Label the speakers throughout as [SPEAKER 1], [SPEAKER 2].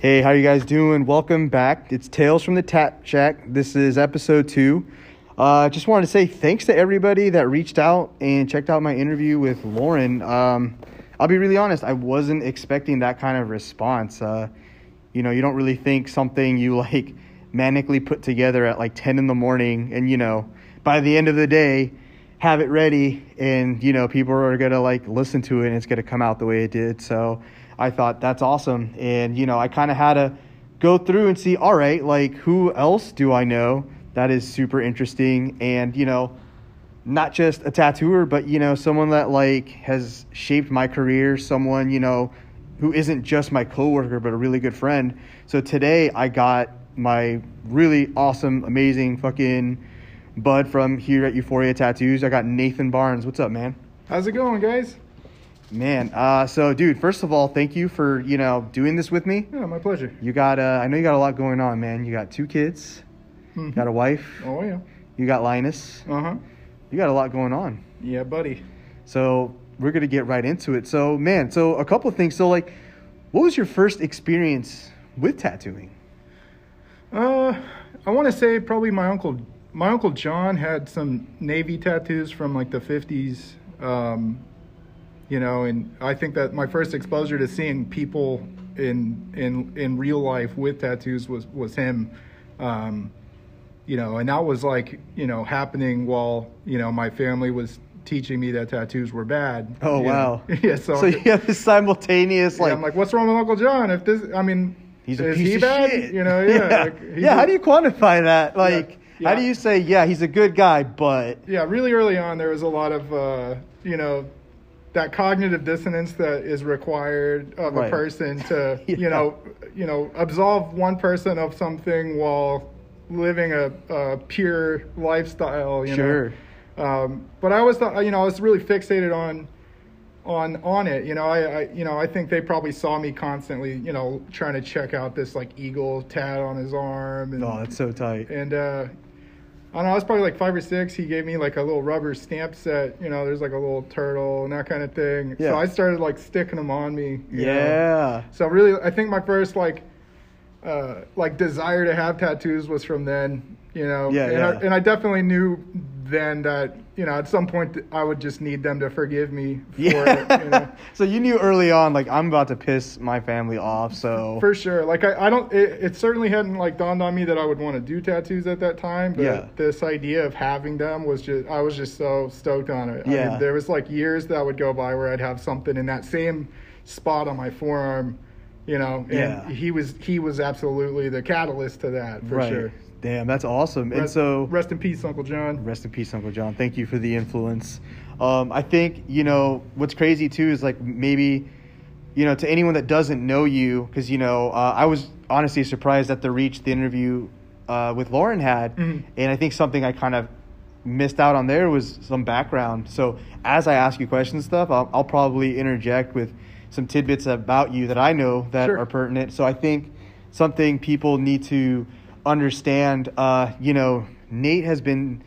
[SPEAKER 1] Hey, how you guys doing? Welcome back. It's Tales from the Tap Shack. This is episode two. Uh, just wanted to say thanks to everybody that reached out and checked out my interview with Lauren. Um, I'll be really honest, I wasn't expecting that kind of response. Uh, you know, you don't really think something you like manically put together at like 10 in the morning and, you know, by the end of the day, have it ready and, you know, people are going to like listen to it and it's going to come out the way it did. So I thought that's awesome. And, you know, I kind of had to go through and see, all right, like who else do I know that is super interesting and, you know, not just a tattooer, but you know, someone that like has shaped my career, someone, you know, who isn't just my coworker but a really good friend. So today I got my really awesome, amazing fucking bud from here at Euphoria Tattoos. I got Nathan Barnes. What's up, man?
[SPEAKER 2] How's it going, guys?
[SPEAKER 1] Man, uh, so dude, first of all, thank you for you know doing this with me.
[SPEAKER 2] Yeah, my pleasure.
[SPEAKER 1] You got, uh, I know you got a lot going on, man. You got two kids,
[SPEAKER 2] Mhm.
[SPEAKER 1] got a wife,
[SPEAKER 2] Oh yeah.
[SPEAKER 1] you got Linus,
[SPEAKER 2] Uh huh.
[SPEAKER 1] you got a lot going on.
[SPEAKER 2] Yeah, buddy.
[SPEAKER 1] So we're gonna get right into it. So man, so a couple of things. So like, what was your first experience with tattooing?
[SPEAKER 2] Uh, I want to say probably my uncle. My uncle John had some navy tattoos from like the fifties. Um, you know, and I think that my first exposure to seeing people in in in real life with tattoos was was him. Um, you know, and that was like you know happening while you know my family was teaching me that tattoos were bad.
[SPEAKER 1] Oh
[SPEAKER 2] know.
[SPEAKER 1] wow!
[SPEAKER 2] yeah, so,
[SPEAKER 1] so you have this simultaneous
[SPEAKER 2] Yeah,
[SPEAKER 1] like,
[SPEAKER 2] I'm like, what's wrong with Uncle John? If this, I mean,
[SPEAKER 1] he's a
[SPEAKER 2] is
[SPEAKER 1] piece
[SPEAKER 2] he
[SPEAKER 1] of
[SPEAKER 2] bad?
[SPEAKER 1] shit.
[SPEAKER 2] You know, yeah. like,
[SPEAKER 1] yeah. How do you quantify that? Like, how do you say, yeah, he's a good guy, but
[SPEAKER 2] Yeah, really early on, there was a lot of, uh, you know, that cognitive dissonance that is required of
[SPEAKER 1] Right.
[SPEAKER 2] a person to,
[SPEAKER 1] Yeah.
[SPEAKER 2] you know, you know, absolve one person of something while living a, a pure lifestyle. You
[SPEAKER 1] sure.
[SPEAKER 2] Know? Um, but I always thought, you know, I was really fixated on on on it you know I, I you know i think they probably saw me constantly you know trying to check out this like eagle tat on his arm and
[SPEAKER 1] Oh, that's so tight.
[SPEAKER 2] and uh I don't know, I was probably like five or six. He gave me like a little rubber stamp set, you know, there's like a little turtle and that kind of thing.
[SPEAKER 1] Yeah.
[SPEAKER 2] So I started like sticking them on me. you know.
[SPEAKER 1] Yeah.
[SPEAKER 2] So really, I think my first like, uh, like desire to have tattoos was from then, you know.
[SPEAKER 1] Yeah,
[SPEAKER 2] and,
[SPEAKER 1] yeah.
[SPEAKER 2] I, and I definitely knew then that, you know, at some point I would just need them to forgive me for
[SPEAKER 1] Yeah.
[SPEAKER 2] it, you know.
[SPEAKER 1] so you knew early on, like, I'm about to piss my family off. So
[SPEAKER 2] For sure. Like I, I don't. It, it certainly hadn't like dawned on me that I would want to do tattoos at that time. But
[SPEAKER 1] Yeah.
[SPEAKER 2] this idea of having them was just. I was just so stoked on it. I
[SPEAKER 1] Yeah.
[SPEAKER 2] mean, there was like years that would go by where I'd have something in that same spot on my forearm. You know, and
[SPEAKER 1] Yeah.
[SPEAKER 2] he was he was absolutely the catalyst to that for
[SPEAKER 1] right.
[SPEAKER 2] sure.
[SPEAKER 1] Damn, that's awesome. and so
[SPEAKER 2] rest in peace, Uncle John.
[SPEAKER 1] Rest in peace, Uncle John. Thank you for the influence. Um, I think you know what's crazy too is like maybe you know to anyone that doesn't know you because you know uh, I was honestly surprised at the reach the interview uh, with Lauren had,
[SPEAKER 2] Mhm.
[SPEAKER 1] and I think something I kind of missed out on there was some background. So as I ask you questions and stuff, I'll, I'll probably interject with some tidbits about you that I know that
[SPEAKER 2] Sure.
[SPEAKER 1] are pertinent. So I think something people need to understand. Uh, you know, Nate has been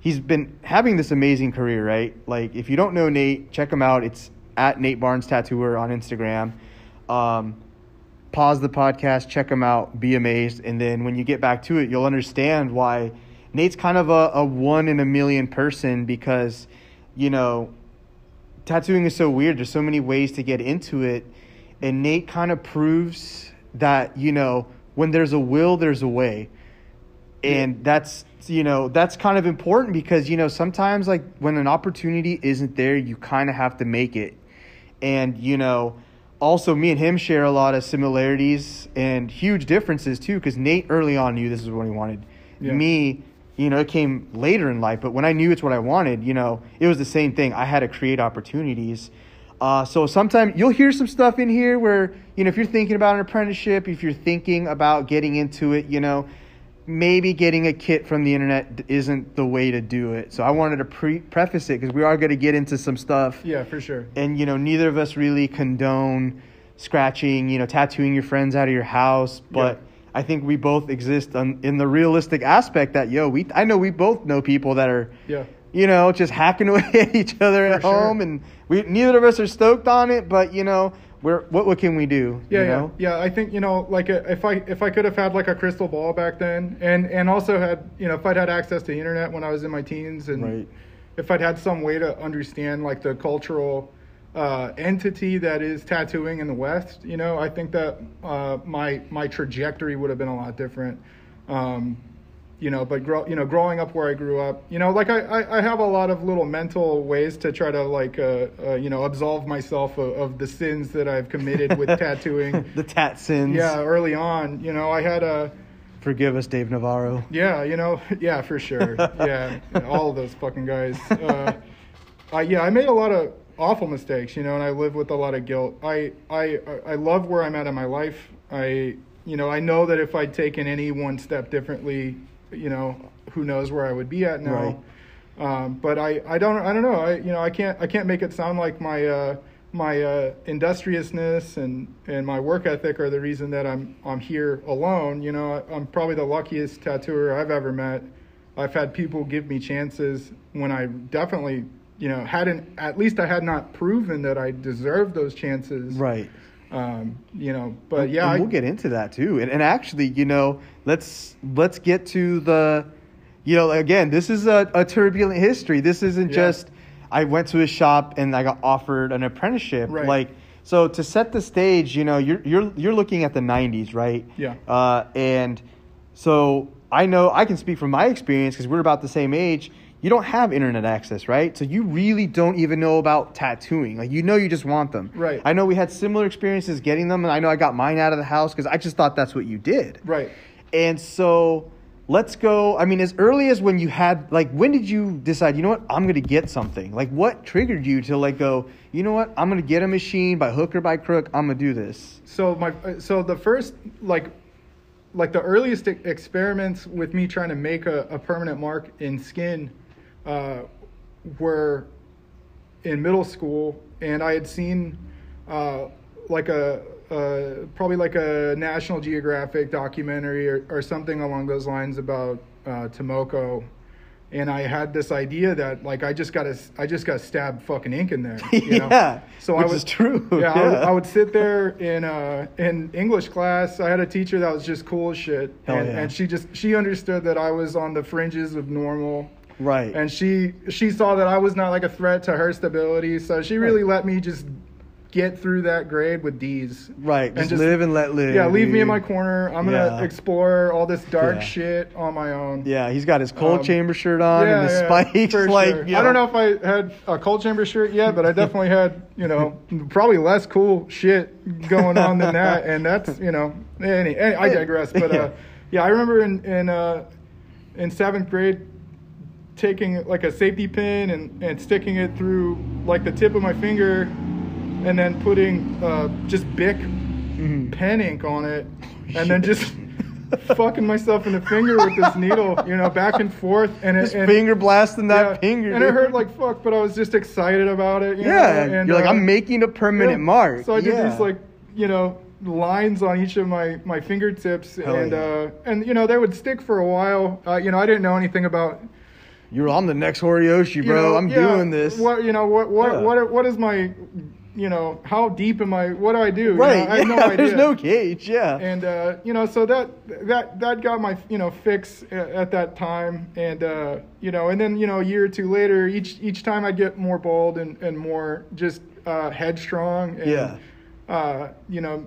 [SPEAKER 1] he's been having this amazing career, right? Like if you don't know Nate, check him out. It's at Nate Barnes Tattooer on Instagram. Um, pause the podcast, check him out, be amazed, and then when you get back to it, you'll understand why Nate's kind of a, a one in a million person because, you know, tattooing is so weird. There's so many ways to get into it, and Nate kind of proves that you know when there's a will, there's a way, and that's you know that's kind of important because you know sometimes like when an opportunity isn't there, you kind of have to make it, and you know. Also, me and him share a lot of similarities and huge differences too. Because Nate early on knew this is what he wanted.
[SPEAKER 2] Yeah.
[SPEAKER 1] Me, you know, it came later in life, but when I knew it's what I wanted, you know, it was the same thing. I had to create opportunities. Uh, so sometimes you'll hear some stuff in here where, you know, if you're thinking about an apprenticeship, if you're thinking about getting into it, you know, maybe getting a kit from the internet isn't the way to do it. So I wanted to pre- preface it because we are going to get into some stuff
[SPEAKER 2] Yeah, for sure.
[SPEAKER 1] and you know neither of us really condone scratching you know tattooing your friends out of your house but
[SPEAKER 2] Yeah.
[SPEAKER 1] i think we both exist on, in the realistic aspect that yo we i know we both know people that are
[SPEAKER 2] Yeah.
[SPEAKER 1] you know just hacking away at each other at
[SPEAKER 2] For sure.
[SPEAKER 1] home and we neither of us are stoked on it but you know where what what can we do?
[SPEAKER 2] Yeah,
[SPEAKER 1] you
[SPEAKER 2] yeah,
[SPEAKER 1] know?
[SPEAKER 2] yeah. I think you know, like uh, if I if I could have had like a crystal ball back then, and and also had you know if I'd had access to the internet when I was in my teens, and
[SPEAKER 1] Right.
[SPEAKER 2] if I'd had some way to understand like the cultural uh, entity that is tattooing in the West, you know, I think that uh, my my trajectory would have been a lot different. Um, you know, but grow, you know, growing up where I grew up, you know, like I, I, I have a lot of little mental ways to try to like, uh, uh, you know, absolve myself of, of the sins that I've committed with tattooing.
[SPEAKER 1] the tat sins.
[SPEAKER 2] Yeah, early on, you know, I had a,
[SPEAKER 1] Forgive us, Dave Navarro.
[SPEAKER 2] yeah, you know, yeah, for sure, yeah, all of those fucking guys. Uh, I, yeah, I made a lot of awful mistakes, you know, and I live with a lot of guilt. I, I, I love where I'm at in my life. I, you know, I know that if I'd taken any one step differently, you know, who knows where I would be at now. Um, but I, I don't, I don't know. I, you know, I can't, I can't make it sound like my, uh, my uh, industriousness and, and my work ethic are the reason that I'm, I'm here alone. You know, I'm probably the luckiest tattooer I've ever met. I've had people give me chances when I definitely, you know, hadn't, at least I had not proven that I deserved those chances.
[SPEAKER 1] Right.
[SPEAKER 2] Um, you know, but yeah,
[SPEAKER 1] And we'll get into that too. And, and actually, you know, let's let's get to the, you know, again, this is a, a turbulent history. This isn't
[SPEAKER 2] Yeah.
[SPEAKER 1] just I went to a shop and I got offered an apprenticeship.
[SPEAKER 2] Right.
[SPEAKER 1] Like, so to set the stage, you know, you're you're you're looking at the '90s, right?
[SPEAKER 2] Yeah.
[SPEAKER 1] Uh, and so I know I can speak from my experience because we're about the same age. You don't have internet access, right? So you really don't even know about tattooing. Like you know, you just want them.
[SPEAKER 2] Right.
[SPEAKER 1] I know we had similar experiences getting them, and I know I got mine out of the house because I just thought that's what you did.
[SPEAKER 2] right.
[SPEAKER 1] And so let's go. I mean, as early as when you had, like, when did you decide, you know what, I'm going to get something? Like, what triggered you to, like, go, you know what, I'm going to get a machine by hook or by crook, I'm going to do this?
[SPEAKER 2] So my so the first like like the earliest experiments with me trying to make a, a permanent mark in skin uh, were in middle school, and I had seen uh, like a, probably like a National Geographic documentary or, or something along those lines about uh, ta moko. And I had this idea that like I just got I just got stabbed fucking ink in there. You know?
[SPEAKER 1] Yeah,
[SPEAKER 2] So I was
[SPEAKER 1] is true,
[SPEAKER 2] Yeah, I, would. I would sit there in uh in English class. I had a teacher that was just cool as shit, and,
[SPEAKER 1] yeah.
[SPEAKER 2] and she just she understood that I was on the fringes of normal,
[SPEAKER 1] Right.
[SPEAKER 2] and she she saw that I was not like a threat to her stability, so she really let me just get through that grade with D's.
[SPEAKER 1] right.
[SPEAKER 2] and
[SPEAKER 1] Just, live and let live.
[SPEAKER 2] Yeah, leave me in my corner. I'm gonna explore all this dark
[SPEAKER 1] Yeah.
[SPEAKER 2] shit on my own.
[SPEAKER 1] Yeah, he's got his Coal
[SPEAKER 2] Um,
[SPEAKER 1] chamber shirt on and the spikes. like,
[SPEAKER 2] sure. I don't know if I had a Coal Chamber shirt yet, but I definitely had, you know, probably less cool shit going on than that. And that's, you know, any, any, I digress. But uh, yeah, I remember in in uh, in seventh grade taking like a safety pin and, and sticking it through like the tip of my finger, and then putting uh, just Bic
[SPEAKER 1] Mhm.
[SPEAKER 2] pen ink on it, and then just. fucking myself in the finger with this needle, you know, back and forth, and it,
[SPEAKER 1] Just
[SPEAKER 2] and,
[SPEAKER 1] finger blasting that
[SPEAKER 2] yeah,
[SPEAKER 1] finger.
[SPEAKER 2] and it hurt like fuck, but I was just excited about it. you
[SPEAKER 1] Yeah,
[SPEAKER 2] know, and,
[SPEAKER 1] you're like,
[SPEAKER 2] uh,
[SPEAKER 1] I'm making a permanent
[SPEAKER 2] yeah.
[SPEAKER 1] mark.
[SPEAKER 2] So I did
[SPEAKER 1] yeah.
[SPEAKER 2] these like, you know, lines on each of my my fingertips,
[SPEAKER 1] Hell
[SPEAKER 2] and
[SPEAKER 1] yeah.
[SPEAKER 2] uh, and you know they would stick for a while. Uh, you know, I didn't know anything about.
[SPEAKER 1] You're on the next Horiyoshi,
[SPEAKER 2] you
[SPEAKER 1] bro.
[SPEAKER 2] know,
[SPEAKER 1] I'm
[SPEAKER 2] yeah,
[SPEAKER 1] doing this.
[SPEAKER 2] What you know? What what
[SPEAKER 1] Yeah.
[SPEAKER 2] what what is my, you know, how deep am I? What do I do? You know,
[SPEAKER 1] Right.
[SPEAKER 2] I have no idea.
[SPEAKER 1] There's no cage. Yeah.
[SPEAKER 2] and uh, you know so that that that got my you know fix at, at that time and uh, you know and then you know a year or two later each each time i get more bold and, and more just uh, headstrong and
[SPEAKER 1] Yeah.
[SPEAKER 2] uh, you know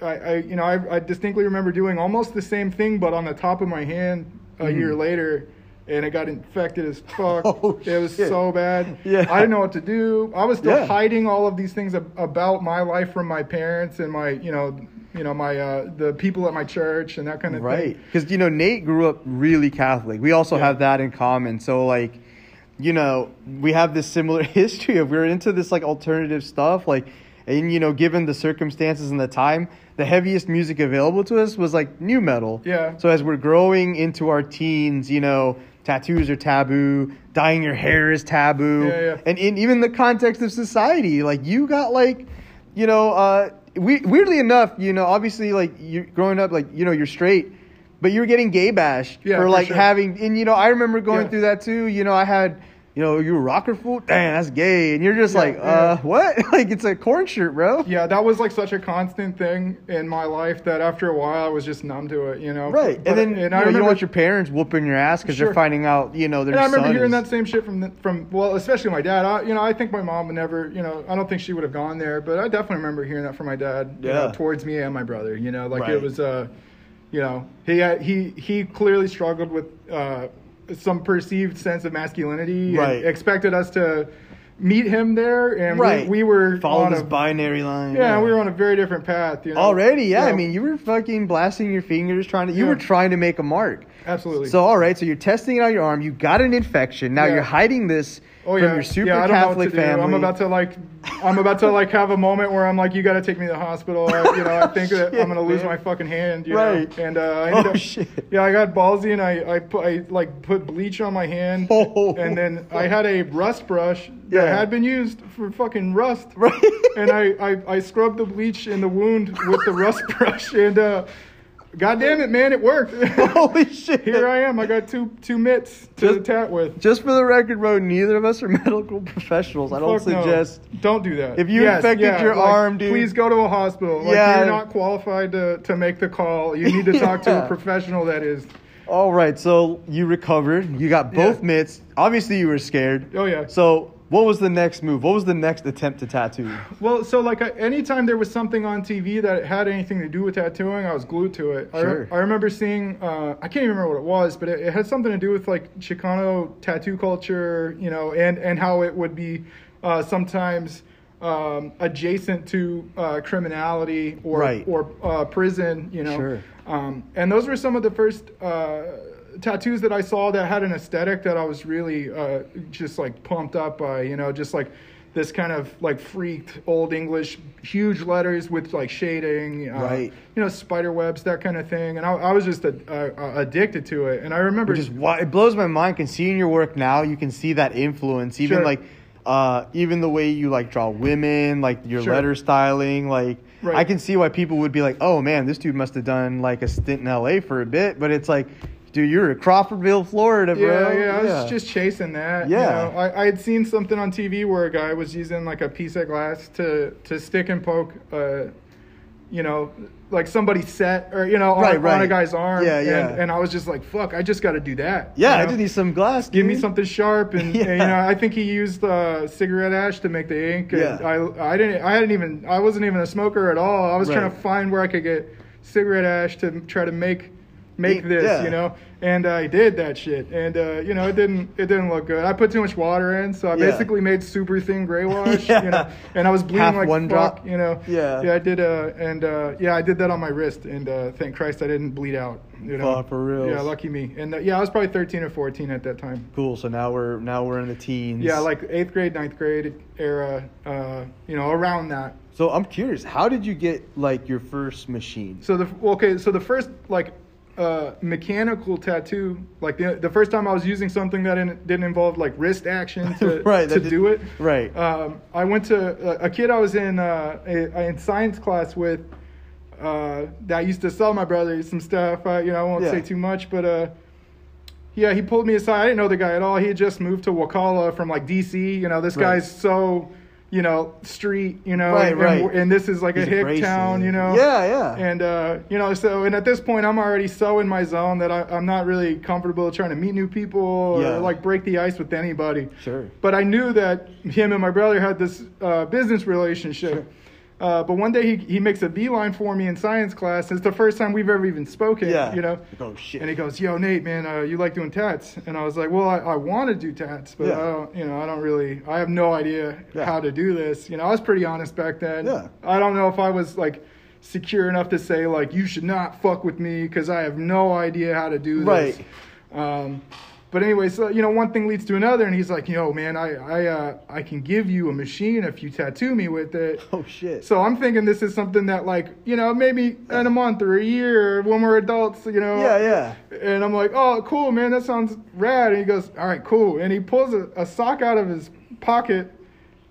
[SPEAKER 2] I, I you know I, I distinctly remember doing almost the same thing but on the top of my hand a
[SPEAKER 1] Mhm.
[SPEAKER 2] year later and it got infected as fuck.
[SPEAKER 1] Oh,
[SPEAKER 2] it was
[SPEAKER 1] shit.
[SPEAKER 2] so bad.
[SPEAKER 1] Yeah.
[SPEAKER 2] I didn't know what to do. I was still
[SPEAKER 1] Yeah.
[SPEAKER 2] hiding all of these things ab- about my life from my parents and my, you know, you know, my uh, the people at my church and that kind of
[SPEAKER 1] Right.
[SPEAKER 2] thing.
[SPEAKER 1] Because, you know, Nate grew up really Catholic. We also
[SPEAKER 2] Yeah.
[SPEAKER 1] have that in common. So, like, you know, we have this similar history of we're into this, like, alternative stuff. Like, and, you know, given the circumstances and the time, the heaviest music available to us was, like, nu metal.
[SPEAKER 2] Yeah.
[SPEAKER 1] So, as we're growing into our teens, you know, tattoos are taboo, dyeing your hair is taboo.
[SPEAKER 2] Yeah, yeah.
[SPEAKER 1] And in even the context of society, like, you got, like, you know, uh, we, weirdly enough, you know, obviously, like you growing up, like you know, you're straight, but you're getting gay bashed
[SPEAKER 2] Yeah,
[SPEAKER 1] for
[SPEAKER 2] for
[SPEAKER 1] like
[SPEAKER 2] sure.
[SPEAKER 1] having, and you know, I remember going through that too. You know, I had you know, you a rocker fool? Damn, that's gay. And you're just
[SPEAKER 2] Yeah,
[SPEAKER 1] like,
[SPEAKER 2] yeah.
[SPEAKER 1] uh, what? like it's a Korn shirt, bro.
[SPEAKER 2] Yeah, that was like such a constant thing in my life that after a while I was just numb to it, you know.
[SPEAKER 1] Right,
[SPEAKER 2] But-
[SPEAKER 1] and then
[SPEAKER 2] and
[SPEAKER 1] you,
[SPEAKER 2] I
[SPEAKER 1] know, you
[SPEAKER 2] remember
[SPEAKER 1] don't want your parents whooping your ass because
[SPEAKER 2] Sure.
[SPEAKER 1] they're finding out, you know, their
[SPEAKER 2] And I remember hearing
[SPEAKER 1] is-
[SPEAKER 2] that same shit from the, from well, especially my dad. I, you know, I think my mom would never, you know, I don't think she would have gone there, but I definitely remember hearing that from my dad. you know, towards me and my brother. You know, like
[SPEAKER 1] Right.
[SPEAKER 2] it was, uh, you know, he had, he he clearly struggled with uh, some perceived sense of masculinity.
[SPEAKER 1] Right.
[SPEAKER 2] And expected us to meet him there, and
[SPEAKER 1] right.
[SPEAKER 2] we, we were
[SPEAKER 1] following this
[SPEAKER 2] a,
[SPEAKER 1] binary line.
[SPEAKER 2] yeah, we were on a very different path. You know?
[SPEAKER 1] already. Yeah,
[SPEAKER 2] You
[SPEAKER 1] I mean, you were fucking blasting your fingers, trying to. You
[SPEAKER 2] Yeah.
[SPEAKER 1] were trying to make a mark.
[SPEAKER 2] absolutely.
[SPEAKER 1] So all right, so you're testing it on your arm. You got an infection. Now
[SPEAKER 2] Yeah.
[SPEAKER 1] you're hiding this
[SPEAKER 2] Oh
[SPEAKER 1] from
[SPEAKER 2] yeah,
[SPEAKER 1] your super
[SPEAKER 2] yeah, I don't know what
[SPEAKER 1] Catholic
[SPEAKER 2] to do.
[SPEAKER 1] family.
[SPEAKER 2] I'm about to like, I'm about to like have a moment where I'm like, you got to take me to the hospital. I, you know, I think that
[SPEAKER 1] Shit,
[SPEAKER 2] I'm gonna lose
[SPEAKER 1] man.
[SPEAKER 2] my fucking hand. You
[SPEAKER 1] Right.
[SPEAKER 2] Know? And uh, I
[SPEAKER 1] Oh,
[SPEAKER 2] up,
[SPEAKER 1] shit.
[SPEAKER 2] Yeah, I got ballsy and I I put I like put bleach on my hand.
[SPEAKER 1] Oh.
[SPEAKER 2] And then I had a rust brush that had been used for fucking rust.
[SPEAKER 1] Right.
[SPEAKER 2] And I, I I scrubbed the bleach in the wound with the rust brush and. uh God damn it, man! It worked.
[SPEAKER 1] Holy shit!
[SPEAKER 2] Here I am. I got two two mitts to
[SPEAKER 1] Just-
[SPEAKER 2] tat with.
[SPEAKER 1] Just for the record, bro, neither of us are medical professionals. I don't
[SPEAKER 2] Fuck no.
[SPEAKER 1] suggest.
[SPEAKER 2] Don't do that.
[SPEAKER 1] If you infected your arm, dude-
[SPEAKER 2] please go to a hospital. Like,
[SPEAKER 1] Yeah.
[SPEAKER 2] you're not qualified to, to make the call. You need to talk to a professional. That is.
[SPEAKER 1] All right, so you recovered. You got both
[SPEAKER 2] Yeah.
[SPEAKER 1] mitts. Obviously, you were scared.
[SPEAKER 2] Oh yeah.
[SPEAKER 1] So, what was the next move? What was the next attempt to tattoo?
[SPEAKER 2] Well, so like I, anytime there was something on TV that had anything to do with tattooing, I was glued to it. I,
[SPEAKER 1] Sure.
[SPEAKER 2] I remember seeing, uh, I can't even remember what it was, but it, it had something to do with like Chicano tattoo culture, you know, and and how it would be uh, sometimes um, adjacent to uh, criminality or
[SPEAKER 1] Right.
[SPEAKER 2] or uh, prison, you know.
[SPEAKER 1] Sure.
[SPEAKER 2] Um, and those were some of the first uh, tattoos that I saw that had an aesthetic that I was really uh, just like pumped up by, you know, just like this kind of like freaked old English, huge letters with like shading, uh,
[SPEAKER 1] Right.
[SPEAKER 2] you know, spider webs, that kind of thing. And I, I was just uh, uh, addicted to it. And I remember
[SPEAKER 1] why it blows my mind. Can see in your work now, you can see that influence. Even
[SPEAKER 2] Sure.
[SPEAKER 1] like, uh, even the way you like draw women, like your
[SPEAKER 2] Sure.
[SPEAKER 1] letter styling. Like,
[SPEAKER 2] Right.
[SPEAKER 1] I can see why people would be like, "Oh man, this dude must have done like a stint in L.A. for a bit." But it's like, dude, you're in Crawfordville, Florida, bro.
[SPEAKER 2] Yeah, yeah, I was just chasing that. you
[SPEAKER 1] Yeah.
[SPEAKER 2] know. I, I had seen something on TV where a guy was using like a piece of glass to to stick and poke, uh, you know, like somebody set or you know on,
[SPEAKER 1] Right,
[SPEAKER 2] on a guy's arm.
[SPEAKER 1] Yeah, yeah.
[SPEAKER 2] And, and I was just like, fuck, I just got to do that.
[SPEAKER 1] yeah.
[SPEAKER 2] you
[SPEAKER 1] I
[SPEAKER 2] know?
[SPEAKER 1] just need some glass.
[SPEAKER 2] Give me something sharp, and,
[SPEAKER 1] Yeah.
[SPEAKER 2] and, you know, I think he used uh, cigarette ash to make the ink. And
[SPEAKER 1] Yeah.
[SPEAKER 2] I, I didn't, I hadn't even, I wasn't even a smoker at all. I was trying to find where I could get cigarette ash to try to make, make this,
[SPEAKER 1] yeah.
[SPEAKER 2] you know. And I did that shit, and uh, you know, it didn't, it didn't look good. I put too much water in, so I
[SPEAKER 1] Yeah.
[SPEAKER 2] basically made super thin gray wash,
[SPEAKER 1] Yeah.
[SPEAKER 2] you know. And I was bleeding
[SPEAKER 1] Half
[SPEAKER 2] like
[SPEAKER 1] one
[SPEAKER 2] fuck,
[SPEAKER 1] drop.
[SPEAKER 2] you know.
[SPEAKER 1] Yeah.
[SPEAKER 2] Yeah, I did, uh, and uh, yeah, I did that on my wrist, and uh, thank Christ I didn't bleed out. You know.
[SPEAKER 1] For real.
[SPEAKER 2] Yeah, lucky me. And uh, yeah, I was probably 13 or 14 at that time.
[SPEAKER 1] Cool. So now we're now we're in the teens.
[SPEAKER 2] Yeah, like eighth grade, ninth grade era, uh, you know, around that.
[SPEAKER 1] So I'm curious, how did you get like your first machine?
[SPEAKER 2] So the okay, so the first like uh, mechanical tattoo, like the the first time I was using something that didn't, didn't involve like wrist action to
[SPEAKER 1] Right,
[SPEAKER 2] to do it.
[SPEAKER 1] right.
[SPEAKER 2] Um, I went to a, a kid I was in uh, a, in science class with. Uh, that used to sell my brother some stuff. Uh, you know, I won't
[SPEAKER 1] Yeah.
[SPEAKER 2] say too much, but uh, yeah, he pulled me aside. I didn't know the guy at all. He had just moved to Wakulla from like DC. You know, this
[SPEAKER 1] Right.
[SPEAKER 2] guy's so, you know, street. You know,
[SPEAKER 1] Right,
[SPEAKER 2] and,
[SPEAKER 1] right.
[SPEAKER 2] And, this is like
[SPEAKER 1] He's
[SPEAKER 2] a hick
[SPEAKER 1] abrasive.
[SPEAKER 2] town. You know.
[SPEAKER 1] Yeah, yeah.
[SPEAKER 2] And uh, you know, so and at this point, I'm already so in my zone that I, I'm not really comfortable trying to meet new people or
[SPEAKER 1] Yeah.
[SPEAKER 2] like break the ice with anybody.
[SPEAKER 1] Sure.
[SPEAKER 2] But I knew that him and my brother had this uh, business relationship.
[SPEAKER 1] Sure.
[SPEAKER 2] Uh, but one day he, he makes a beeline for me in science class. It's the first time we've ever even spoken.
[SPEAKER 1] Yeah.
[SPEAKER 2] You know.
[SPEAKER 1] Oh shit.
[SPEAKER 2] And he goes, "Yo, Nate, man, uh, you like doing tats?" And I was like, "Well, I, I want to do tats, but
[SPEAKER 1] Yeah.
[SPEAKER 2] I don't, you know, I don't really, I have no idea
[SPEAKER 1] Yeah.
[SPEAKER 2] how to do this." You know, I was pretty honest back then.
[SPEAKER 1] Yeah.
[SPEAKER 2] I don't know if I was like secure enough to say like, "You should not fuck with me" because I have no idea how to do this.
[SPEAKER 1] Right.
[SPEAKER 2] Um, but anyway, so you know, one thing leads to another, and he's like, "Yo, man, I, I, uh, I can give you a machine if you tattoo me with it."
[SPEAKER 1] Oh shit.
[SPEAKER 2] So I'm thinking this is something that, like, you know, maybe in a month or a year when we're adults, you know.
[SPEAKER 1] yeah, yeah.
[SPEAKER 2] And I'm like, oh, cool, man, that sounds rad. And he goes, all right, cool. And he pulls a, a sock out of his pocket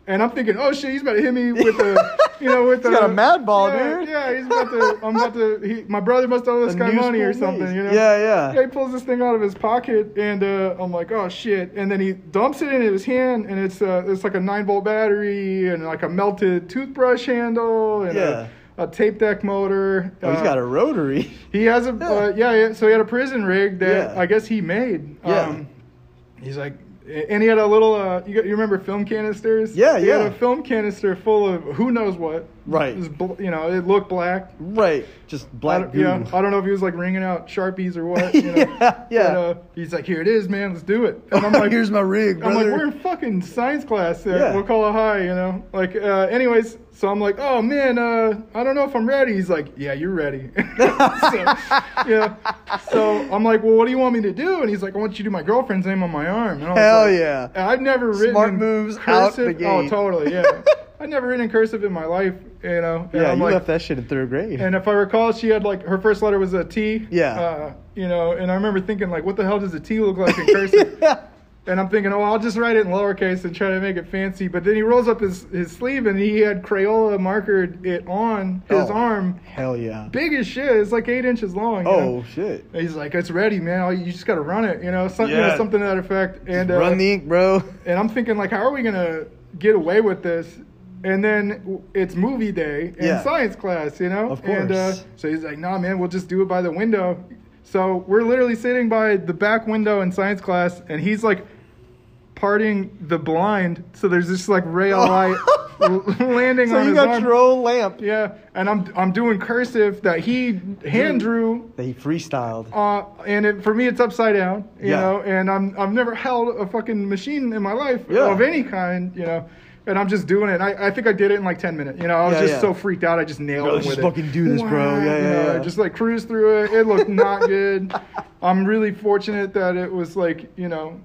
[SPEAKER 2] and I'm thinking, oh shit, he's about to hit me with the, you know, with
[SPEAKER 1] He's
[SPEAKER 2] the.
[SPEAKER 1] got a mad ball,
[SPEAKER 2] yeah,
[SPEAKER 1] dude.
[SPEAKER 2] Yeah, he's about to. I'm about to. He, my brother must owe this guy money or something, you know.
[SPEAKER 1] Yeah, yeah.
[SPEAKER 2] Yeah, he pulls this thing out of his pocket, and uh, I'm like, oh shit! And then he dumps it in his hand, and it's uh, it's like a nine volt battery and like a melted toothbrush handle and
[SPEAKER 1] Yeah.
[SPEAKER 2] a, a tape deck motor.
[SPEAKER 1] Oh, he's
[SPEAKER 2] Uh,
[SPEAKER 1] got a rotary.
[SPEAKER 2] he has a
[SPEAKER 1] Yeah.
[SPEAKER 2] uh, yeah, yeah. So he had a prison rig that
[SPEAKER 1] Yeah.
[SPEAKER 2] I guess he made.
[SPEAKER 1] Yeah.
[SPEAKER 2] Um, he's like, and he had a little. Uh, you, got- you remember film canisters?
[SPEAKER 1] Yeah,
[SPEAKER 2] He had a film canister full of who knows what.
[SPEAKER 1] Right.
[SPEAKER 2] It was bl- you know, it looked black.
[SPEAKER 1] Right. Just
[SPEAKER 2] I
[SPEAKER 1] black goo.
[SPEAKER 2] yeah, I don't know if he was like ringing out sharpies or what. You know?
[SPEAKER 1] Yeah, yeah.
[SPEAKER 2] But, uh, he's like, here it is, man. Let's do it. And I'm like,
[SPEAKER 1] Here's my rig,
[SPEAKER 2] I'm like, we're in fucking science class.
[SPEAKER 1] Yeah.
[SPEAKER 2] We'll call it high, you know. Like, uh, anyways, so I'm like, oh man, uh, I don't know if I'm ready. He's like, yeah, you're ready. so, yeah. So I'm like, well, what do you want me to do? And he's like, I want you to do my girlfriend's name on my arm. And I
[SPEAKER 1] Hell
[SPEAKER 2] like-
[SPEAKER 1] yeah.
[SPEAKER 2] I've never written
[SPEAKER 1] Smart moves out
[SPEAKER 2] cursive.
[SPEAKER 1] the
[SPEAKER 2] Oh, totally. Yeah. I've never written cursive in my life, you know. And
[SPEAKER 1] yeah,
[SPEAKER 2] I'm
[SPEAKER 1] you
[SPEAKER 2] like,
[SPEAKER 1] left that shit in third grade.
[SPEAKER 2] and if I recall, she had like her first letter was a T.
[SPEAKER 1] Yeah.
[SPEAKER 2] Uh, you know, and I remember thinking like, what the hell does a T look like in cursive?
[SPEAKER 1] yeah.
[SPEAKER 2] And I'm thinking, oh, I'll just write it in lowercase and try to make it fancy. But then he rolls up his, his sleeve and he had Crayola markered it on his
[SPEAKER 1] Oh,
[SPEAKER 2] arm.
[SPEAKER 1] Hell yeah.
[SPEAKER 2] Big as shit. It's like eight inches long.
[SPEAKER 1] Oh
[SPEAKER 2] know?
[SPEAKER 1] shit.
[SPEAKER 2] And he's like, it's ready, man. You you just got to run it, you know, something,
[SPEAKER 1] Yeah.
[SPEAKER 2] something to that effect. And
[SPEAKER 1] Run
[SPEAKER 2] uh,
[SPEAKER 1] the ink, bro.
[SPEAKER 2] and I'm thinking like, how are we gonna get away with this? And then it's movie day in
[SPEAKER 1] Yeah.
[SPEAKER 2] science class, you know.
[SPEAKER 1] Of
[SPEAKER 2] And uh,
[SPEAKER 1] course.
[SPEAKER 2] so he's like, nah, man, we'll just do it by the window. So we're literally sitting by the back window in science class, and he's like parting the blind, so there's this like ray of light landing
[SPEAKER 1] So
[SPEAKER 2] on
[SPEAKER 1] you
[SPEAKER 2] his
[SPEAKER 1] got
[SPEAKER 2] arm.
[SPEAKER 1] your own lamp
[SPEAKER 2] Yeah, and I'm I'm doing cursive that he hand drew
[SPEAKER 1] that he freestyled.
[SPEAKER 2] uh, and it, for me, it's upside down, you
[SPEAKER 1] Yeah.
[SPEAKER 2] know. And I'm I've never held a fucking machine in my life
[SPEAKER 1] Yeah.
[SPEAKER 2] of any kind, you know. And I'm just doing it. I, I think I did it in like ten minutes. You know, I was
[SPEAKER 1] Yeah,
[SPEAKER 2] just
[SPEAKER 1] yeah.
[SPEAKER 2] so freaked out. I just nailed
[SPEAKER 1] Bro,
[SPEAKER 2] it
[SPEAKER 1] let's just
[SPEAKER 2] it.
[SPEAKER 1] fucking do this, bro.
[SPEAKER 2] Wow,
[SPEAKER 1] Yeah, yeah, yeah.
[SPEAKER 2] Just like cruise through it. It looked not good. I'm really fortunate that it was like you know,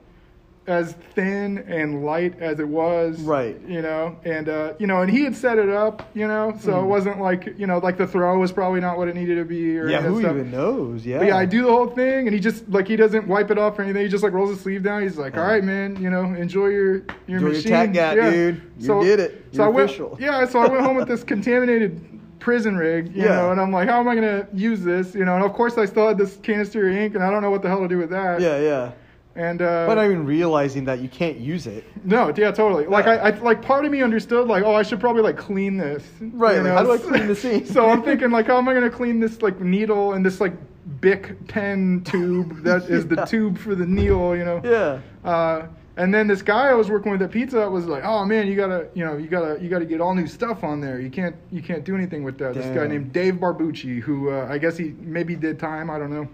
[SPEAKER 2] as thin and light as it was.
[SPEAKER 1] Right.
[SPEAKER 2] You know, and uh, you know, and he had set it up. You know, so
[SPEAKER 1] Hmm.
[SPEAKER 2] it wasn't like you know, like the throw was probably not what it needed to be. Or
[SPEAKER 1] Yeah, who
[SPEAKER 2] stuff.
[SPEAKER 1] even knows? Yeah.
[SPEAKER 2] But yeah, I do the whole thing, and he just like he doesn't wipe it off or anything. He just like rolls his sleeve down. He's like, "All right, man, you know, enjoy your your
[SPEAKER 1] Enjoy your
[SPEAKER 2] machine."
[SPEAKER 1] tack gap, dude. You did it.
[SPEAKER 2] so
[SPEAKER 1] You're
[SPEAKER 2] I went, yeah. So I went home with this contaminated prison rig, you
[SPEAKER 1] Yeah.
[SPEAKER 2] know, and I'm like, "How am I gonna use this?" You know, and of course I still had this canister of ink, and I don't know what the hell to do with that.
[SPEAKER 1] Yeah, yeah.
[SPEAKER 2] And uh,
[SPEAKER 1] But not even realizing that you can't use it.
[SPEAKER 2] no, yeah, totally. Like I, I, like part of me understood, like, oh, I should probably like clean this.
[SPEAKER 1] Right, like, how do I clean the ink?
[SPEAKER 2] so I'm thinking, like, how am I gonna clean this like needle and this like Bic pen tube that is the tube for the needle, you know?
[SPEAKER 1] Yeah.
[SPEAKER 2] Uh, and then this guy I was working with at Pizza Hut was like, "Oh man, you gotta, you know, you gotta, you gotta get all new stuff on there. You can't, you can't do anything with that." This guy named Dave Barbucci, who uh, I guess he maybe did time. I don't know.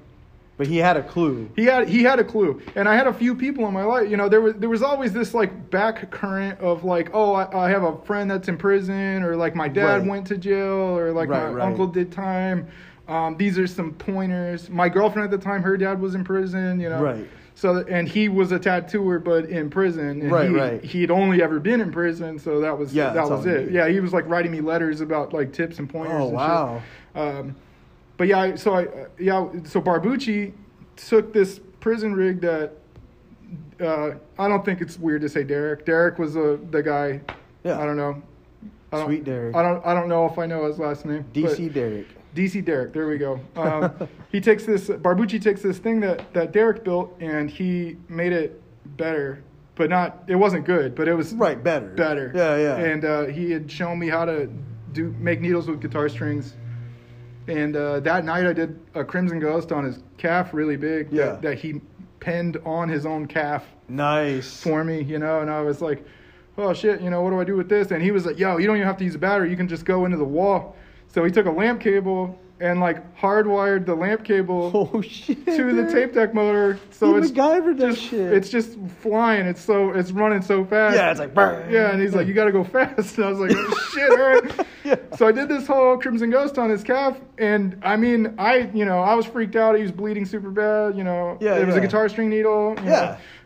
[SPEAKER 1] But he had a clue.
[SPEAKER 2] He had he had a clue, and I had a few people in my life. You know, there was there was always this like back current of like, oh, I, I have a friend that's in prison, or like my dad
[SPEAKER 1] Right.
[SPEAKER 2] went to jail, or like
[SPEAKER 1] Right,
[SPEAKER 2] my
[SPEAKER 1] right.
[SPEAKER 2] uncle did time. Um, these are some pointers. My girlfriend at the time, her dad was in prison. You know,
[SPEAKER 1] Right.
[SPEAKER 2] So and he was a tattooer, but in prison. And
[SPEAKER 1] Right,
[SPEAKER 2] he,
[SPEAKER 1] right.
[SPEAKER 2] He'd only ever been in prison, so that was
[SPEAKER 1] Yeah,
[SPEAKER 2] that was it. Yeah, he was like writing me letters about like tips and pointers.
[SPEAKER 1] Oh,
[SPEAKER 2] and shit.
[SPEAKER 1] wow.
[SPEAKER 2] Um, but yeah, so I uh, yeah, so Barbucci took this prison rig that uh, I don't think it's weird to say Derek. Derek was uh, the guy.
[SPEAKER 1] Yeah.
[SPEAKER 2] I don't know. I don't,
[SPEAKER 1] Sweet Derek.
[SPEAKER 2] I don't. I don't know if I know his last name.
[SPEAKER 1] DC Derek.
[SPEAKER 2] DC Derek. There we go. Um, he takes this. Barbucci takes this thing that that Derek built, and he made it better, but not. It wasn't good, but it was
[SPEAKER 1] Right, better.
[SPEAKER 2] better.
[SPEAKER 1] Yeah, yeah.
[SPEAKER 2] And uh, he had shown me how to do make needles with guitar strings. And uh, that night I did a Crimson Ghost on his calf, really big.
[SPEAKER 1] Yeah.
[SPEAKER 2] That, that he pinned on his own calf
[SPEAKER 1] Nice.
[SPEAKER 2] for me, you know. And I was like, oh shit, you know, what do I do with this? And he was like, yo, you don't even have to use a battery. You can just go into the wall. So he took a lamp cable and like hardwired the lamp cable
[SPEAKER 1] Oh shit.
[SPEAKER 2] to the tape deck motor. So
[SPEAKER 1] He
[SPEAKER 2] it's
[SPEAKER 1] MacGyvered that
[SPEAKER 2] just,
[SPEAKER 1] shit.
[SPEAKER 2] it's just flying. It's so it's running so fast.
[SPEAKER 1] Yeah, it's like,
[SPEAKER 2] yeah, and he's like, you got to go fast. And I was like, oh, shit, all right.
[SPEAKER 1] Yeah.
[SPEAKER 2] So I did this whole Crimson Ghost on his calf, and I mean, I you know I was freaked out. He was bleeding super bad. You know,
[SPEAKER 1] Yeah,
[SPEAKER 2] it was a guitar string needle.
[SPEAKER 1] Yeah.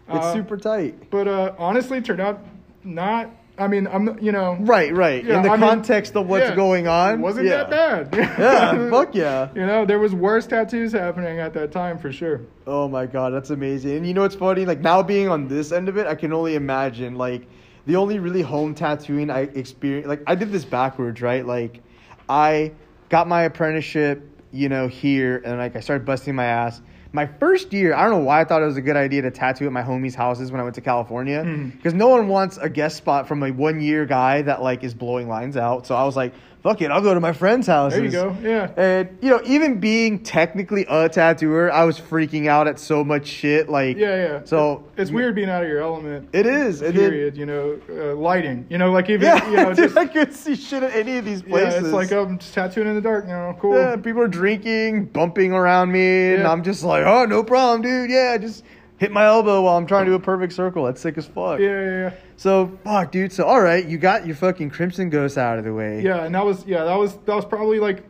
[SPEAKER 2] know.
[SPEAKER 1] It's
[SPEAKER 2] Uh,
[SPEAKER 1] super tight.
[SPEAKER 2] But uh, honestly, turned out not. I mean, I'm not- you know.
[SPEAKER 1] Right, right.
[SPEAKER 2] Yeah,
[SPEAKER 1] In the
[SPEAKER 2] I mean,
[SPEAKER 1] context of what's
[SPEAKER 2] yeah,
[SPEAKER 1] going on.
[SPEAKER 2] wasn't
[SPEAKER 1] yeah.
[SPEAKER 2] that bad.
[SPEAKER 1] Yeah, fuck yeah.
[SPEAKER 2] You know, there was worse tattoos happening at that time for sure.
[SPEAKER 1] Oh my god, that's amazing. And you know what's funny? Like now being on this end of it, I can only imagine like the only really home tattooing I experienced, like I did this backwards, right? Like I got my apprenticeship, you know, here, and like I started busting my ass. My first year, I don't know why I thought it was a good idea to tattoo at my homies' houses when I went to California,
[SPEAKER 2] mm-hmm.
[SPEAKER 1] because no one wants a guest spot from a one year guy that like is blowing lines out. So I was like, fuck it, I'll go to my friends' houses.
[SPEAKER 2] There you go. Yeah.
[SPEAKER 1] And you know, even being technically a tattooer, I was freaking out at so much shit. Like,
[SPEAKER 2] Yeah, yeah.
[SPEAKER 1] So
[SPEAKER 2] it's weird being out of your element.
[SPEAKER 1] It is. And then-
[SPEAKER 2] Period. you know, uh, lighting. You know, like even
[SPEAKER 1] yeah,
[SPEAKER 2] you know,
[SPEAKER 1] dude,
[SPEAKER 2] just
[SPEAKER 1] I couldn't see shit at any of these
[SPEAKER 2] yeah,
[SPEAKER 1] places.
[SPEAKER 2] it's like I'm just tattooing in the dark now. Cool.
[SPEAKER 1] Yeah, people are drinking, bumping around me, and I'm just like, oh, no problem, dude. Yeah, just hit my elbow while I'm trying to do a perfect circle. That's sick as fuck.
[SPEAKER 2] yeah, yeah, yeah.
[SPEAKER 1] So, fuck, dude. So, all right, you got your fucking Crimson Ghost out of the way.
[SPEAKER 2] Yeah, and that was yeah, that was that was probably like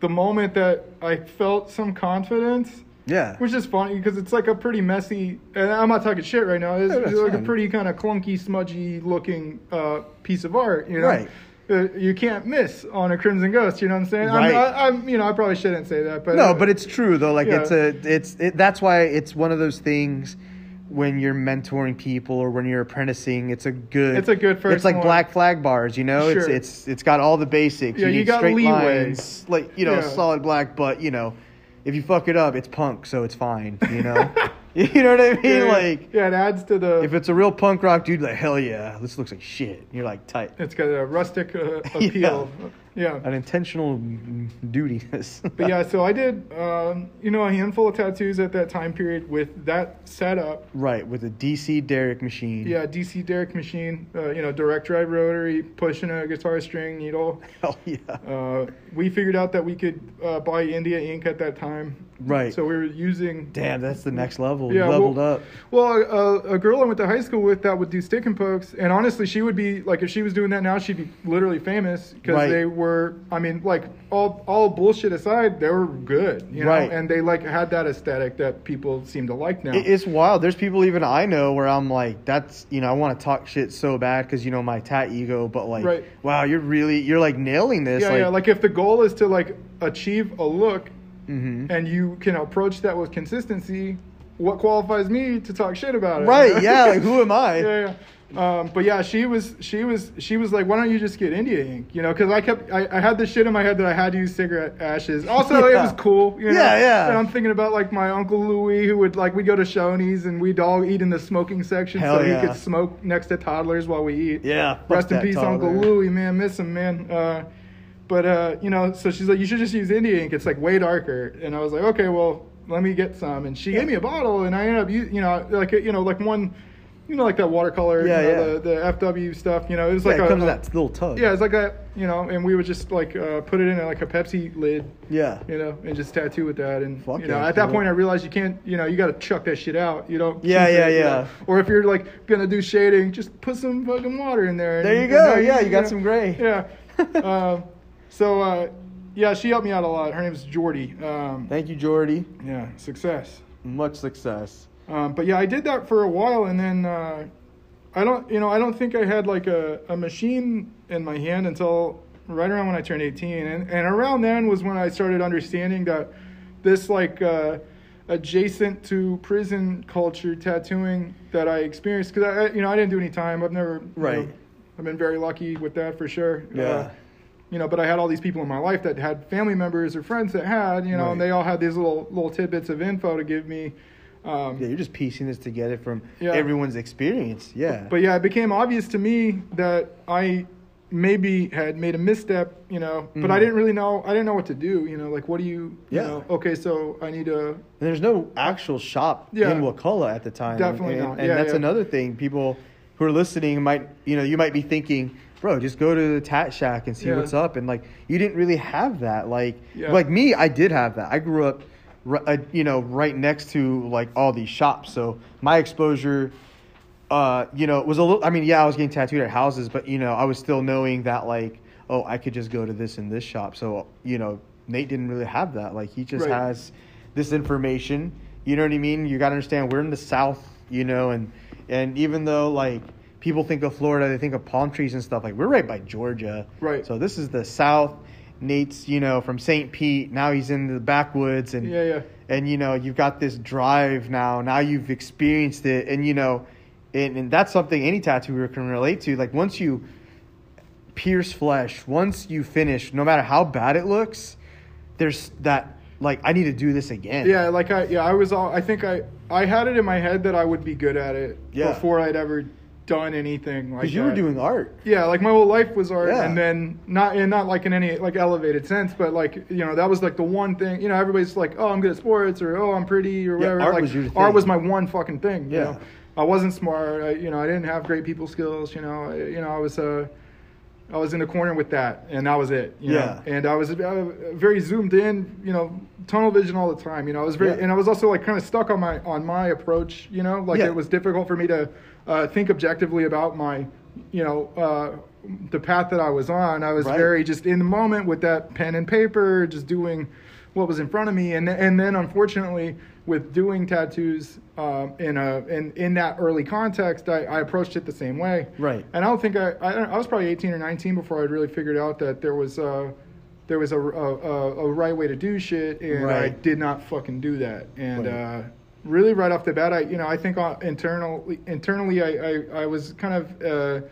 [SPEAKER 2] the moment that I felt some confidence.
[SPEAKER 1] Yeah.
[SPEAKER 2] Which is funny because it's like a pretty messy, and I'm not talking shit right now. It's,
[SPEAKER 1] No,
[SPEAKER 2] it's like
[SPEAKER 1] fine.
[SPEAKER 2] a pretty kind of clunky, smudgy looking uh, piece of art, you know.
[SPEAKER 1] Right.
[SPEAKER 2] Uh, you can't miss on a Crimson Ghost. You know what I'm saying?
[SPEAKER 1] Right.
[SPEAKER 2] I'm, I, I'm, you know, I probably shouldn't say that, but
[SPEAKER 1] no, but it's true though. Like
[SPEAKER 2] Yeah.
[SPEAKER 1] it's a, it's it, that's why it's one of those things when you're mentoring people or when you're apprenticing. It's a good.
[SPEAKER 2] It's a good first
[SPEAKER 1] It's like
[SPEAKER 2] one.
[SPEAKER 1] black flag bars, you know. It's
[SPEAKER 2] Sure.
[SPEAKER 1] it's it's got all the basics.
[SPEAKER 2] Yeah, you
[SPEAKER 1] need
[SPEAKER 2] got
[SPEAKER 1] straight
[SPEAKER 2] leeway.
[SPEAKER 1] lines, like you know,
[SPEAKER 2] Yeah.
[SPEAKER 1] solid black. But you know, if you fuck it up, it's punk, so it's fine. You know. you know what I mean?
[SPEAKER 2] yeah,
[SPEAKER 1] Like
[SPEAKER 2] yeah, it adds to the.
[SPEAKER 1] if it's a real punk rock dude, like hell yeah, this looks like shit. And you're like tight.
[SPEAKER 2] it's got a rustic uh, appeal. yeah.
[SPEAKER 1] An intentional dutiness.
[SPEAKER 2] But yeah, so I did, um, you know, a handful of tattoos at that time period with that setup.
[SPEAKER 1] right with a DC Derrick machine.
[SPEAKER 2] Yeah, DC Derrick machine, uh, you know, direct drive rotary, pushing a guitar string needle.
[SPEAKER 1] Hell yeah.
[SPEAKER 2] Uh, we figured out that we could uh, buy India ink at that time.
[SPEAKER 1] Right.
[SPEAKER 2] So we were using.
[SPEAKER 1] Damn, that's the next level.
[SPEAKER 2] Yeah,
[SPEAKER 1] leveled
[SPEAKER 2] well-
[SPEAKER 1] up.
[SPEAKER 2] Well, a, a girl I went to high school with that would do stick and pokes, and honestly, she would be like, if she was doing that now, she'd be literally famous because
[SPEAKER 1] Right.
[SPEAKER 2] they were. I mean, like all all bullshit aside, they were good, you know,
[SPEAKER 1] Right.
[SPEAKER 2] and they like had that aesthetic that people seem to like now.
[SPEAKER 1] It- It's wild. There's people even I know where I'm like, that's you know, I want to talk shit so bad because you know my tat ego, but like,
[SPEAKER 2] Right.
[SPEAKER 1] wow, you're really you're like nailing this.
[SPEAKER 2] yeah,
[SPEAKER 1] like,
[SPEAKER 2] yeah. Like if the goal is to like achieve a look,
[SPEAKER 1] mhm.
[SPEAKER 2] and you can approach that with consistency, what qualifies me to talk shit about it?
[SPEAKER 1] right? Yeah. Like, who am I?
[SPEAKER 2] yeah, yeah. Um, but yeah, she was, she was, she was like, "Why don't you just get India ink?" You know, because I kept, I, I had this shit in my head that I had to use cigarette ashes. Also, it was cool. You know?
[SPEAKER 1] Yeah, yeah.
[SPEAKER 2] And I'm thinking about like my uncle Louis, who would like we'd go to Shoney's and we'd all eat in the smoking section,
[SPEAKER 1] Hell
[SPEAKER 2] so
[SPEAKER 1] yeah.
[SPEAKER 2] he could smoke next to toddlers while we eat.
[SPEAKER 1] Yeah.
[SPEAKER 2] Rest in peace, Uncle
[SPEAKER 1] toddler.
[SPEAKER 2] Louis, man. Miss him, man. Uh, but uh, you know, so she's like, you should just use India ink. It's like way darker. And I was like, okay, well, let me get some. And she
[SPEAKER 1] Yeah.
[SPEAKER 2] gave me a bottle, and I ended up, you know, like you know, like one, you know, like that watercolor,
[SPEAKER 1] Yeah,
[SPEAKER 2] you know,
[SPEAKER 1] yeah.
[SPEAKER 2] the, the FW stuff. You know, it was
[SPEAKER 1] Yeah,
[SPEAKER 2] like
[SPEAKER 1] it
[SPEAKER 2] a,
[SPEAKER 1] comes
[SPEAKER 2] a-
[SPEAKER 1] that little tub.
[SPEAKER 2] yeah, it's like a, you know, and we would just like uh, put it in like a Pepsi lid,
[SPEAKER 1] Yeah.
[SPEAKER 2] you know, and just tattoo with that. And
[SPEAKER 1] Fuck
[SPEAKER 2] you know, at that
[SPEAKER 1] cool.
[SPEAKER 2] point, I realized you can't, you know, you got to chuck that shit out. You don't.
[SPEAKER 1] Yeah, yeah,
[SPEAKER 2] you
[SPEAKER 1] yeah.
[SPEAKER 2] know. Or if you're like gonna do shading, just put some fucking water in there. and-
[SPEAKER 1] There you
[SPEAKER 2] and
[SPEAKER 1] go.
[SPEAKER 2] now
[SPEAKER 1] Yeah, you got
[SPEAKER 2] know,
[SPEAKER 1] some gray.
[SPEAKER 2] Yeah. um, so uh, yeah, she helped me out a lot. Her name's Jordy. Um,
[SPEAKER 1] Thank you, Jordy.
[SPEAKER 2] yeah, success.
[SPEAKER 1] Much success.
[SPEAKER 2] Um, but yeah, I did that for a while, and then uh, I don't, you know, I don't think I had like a, a machine in my hand until right around when I turned 18, and and around then was when I started understanding that this like uh, adjacent to prison culture tattooing that I experienced because I, you know, I didn't do any time. I've never, you
[SPEAKER 1] Right.
[SPEAKER 2] know, I've been very lucky with that for sure.
[SPEAKER 1] Yeah.
[SPEAKER 2] Uh, you know, but I had all these people in my life that had family members or friends that had, you know, and they all had these little little tidbits of info to give me. Um,
[SPEAKER 1] Yeah, you're just piecing this together from
[SPEAKER 2] Yeah.
[SPEAKER 1] everyone's experience. Yeah.
[SPEAKER 2] But yeah, it became obvious to me that I maybe had made a misstep, you know, but I
[SPEAKER 1] Mhm.
[SPEAKER 2] didn't really know. I didn't know what to do, you know, like what do you, you
[SPEAKER 1] Yeah.
[SPEAKER 2] know, okay, so I need to,
[SPEAKER 1] And there's no actual shop
[SPEAKER 2] Yeah.
[SPEAKER 1] in Wakulla at the time.
[SPEAKER 2] Definitely
[SPEAKER 1] and,
[SPEAKER 2] not.
[SPEAKER 1] And
[SPEAKER 2] Yeah,
[SPEAKER 1] that's
[SPEAKER 2] yeah.
[SPEAKER 1] another thing. People who are listening might, you know, you might be thinking, bro, just go to the Tat Shack and see
[SPEAKER 2] Yeah.
[SPEAKER 1] what's up. And like, you didn't really have that. Like,
[SPEAKER 2] Yeah.
[SPEAKER 1] like me, I did have that. I grew up, uh, you know, right next to like all these shops. So my exposure, uh, you know, was a little. I mean, yeah, I was getting tattooed at houses, but you know, I was still knowing that like, oh, I could just go to this and this shop. So you know, Nate didn't really have that. Like, he just
[SPEAKER 2] Right.
[SPEAKER 1] has this information. You know what I mean? You got to understand we're in the South, you know, and and even though like people think of Florida, they think of palm trees and stuff. Like we're right by Georgia,
[SPEAKER 2] Right.
[SPEAKER 1] So this is the South. Nate's, you know, from St. Pete. Now he's in the backwoods, and
[SPEAKER 2] yeah, yeah,
[SPEAKER 1] and you know you've got this drive now. Now you've experienced it, and you know and, and that's something any tattooer can relate to. Like once you pierce flesh, once you finish, no matter how bad it looks, there's that like I need to do this again.
[SPEAKER 2] Yeah, like I yeah, I was all I think I I had it in my head that I would be good at it
[SPEAKER 1] Yeah.
[SPEAKER 2] before I'd ever done anything like that.
[SPEAKER 1] because you were doing art.
[SPEAKER 2] Yeah, like my whole life was art,
[SPEAKER 1] Yeah.
[SPEAKER 2] and then not and not like in any like elevated sense, but like you know that was like the one thing. You know, everybody's like, oh, I'm good at sports, or oh, I'm pretty, or
[SPEAKER 1] Yeah,
[SPEAKER 2] whatever.
[SPEAKER 1] art
[SPEAKER 2] like,
[SPEAKER 1] was your thing.
[SPEAKER 2] art was my one fucking thing. You
[SPEAKER 1] Yeah.
[SPEAKER 2] know? I wasn't smart. I, you know, I didn't have great people skills. You know, I, you know, I was uh, I was in the corner with that, and that was it. You
[SPEAKER 1] Yeah.
[SPEAKER 2] know? and I was uh, very zoomed in. You know, tunnel vision all the time. You know, I was very,
[SPEAKER 1] Yeah.
[SPEAKER 2] and I was also like kind of stuck on my on my approach. You know, like
[SPEAKER 1] Yeah.
[SPEAKER 2] it was difficult for me to uh, think objectively about my, you know, uh, the path that I was on. I was
[SPEAKER 1] Right.
[SPEAKER 2] very just in the moment with that pen and paper, just doing what was in front of me, and and then unfortunately with doing tattoos um, in a in in that early context, I, I approached it the same way.
[SPEAKER 1] Right.
[SPEAKER 2] And I don't think I I, I was probably 18 or 19 before I'd really figured out that there was uh there was a, a, a, a right way to do shit, and I did not fucking do that. And
[SPEAKER 1] Right.
[SPEAKER 2] uh, really, right off the bat, I you know I think uh, internally internally I, I, I was kind of uh,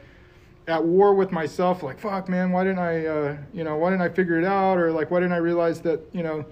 [SPEAKER 2] at war with myself. Like fuck, man, why didn't I uh, you know why didn't I figure it out? Or like why didn't I realize that you know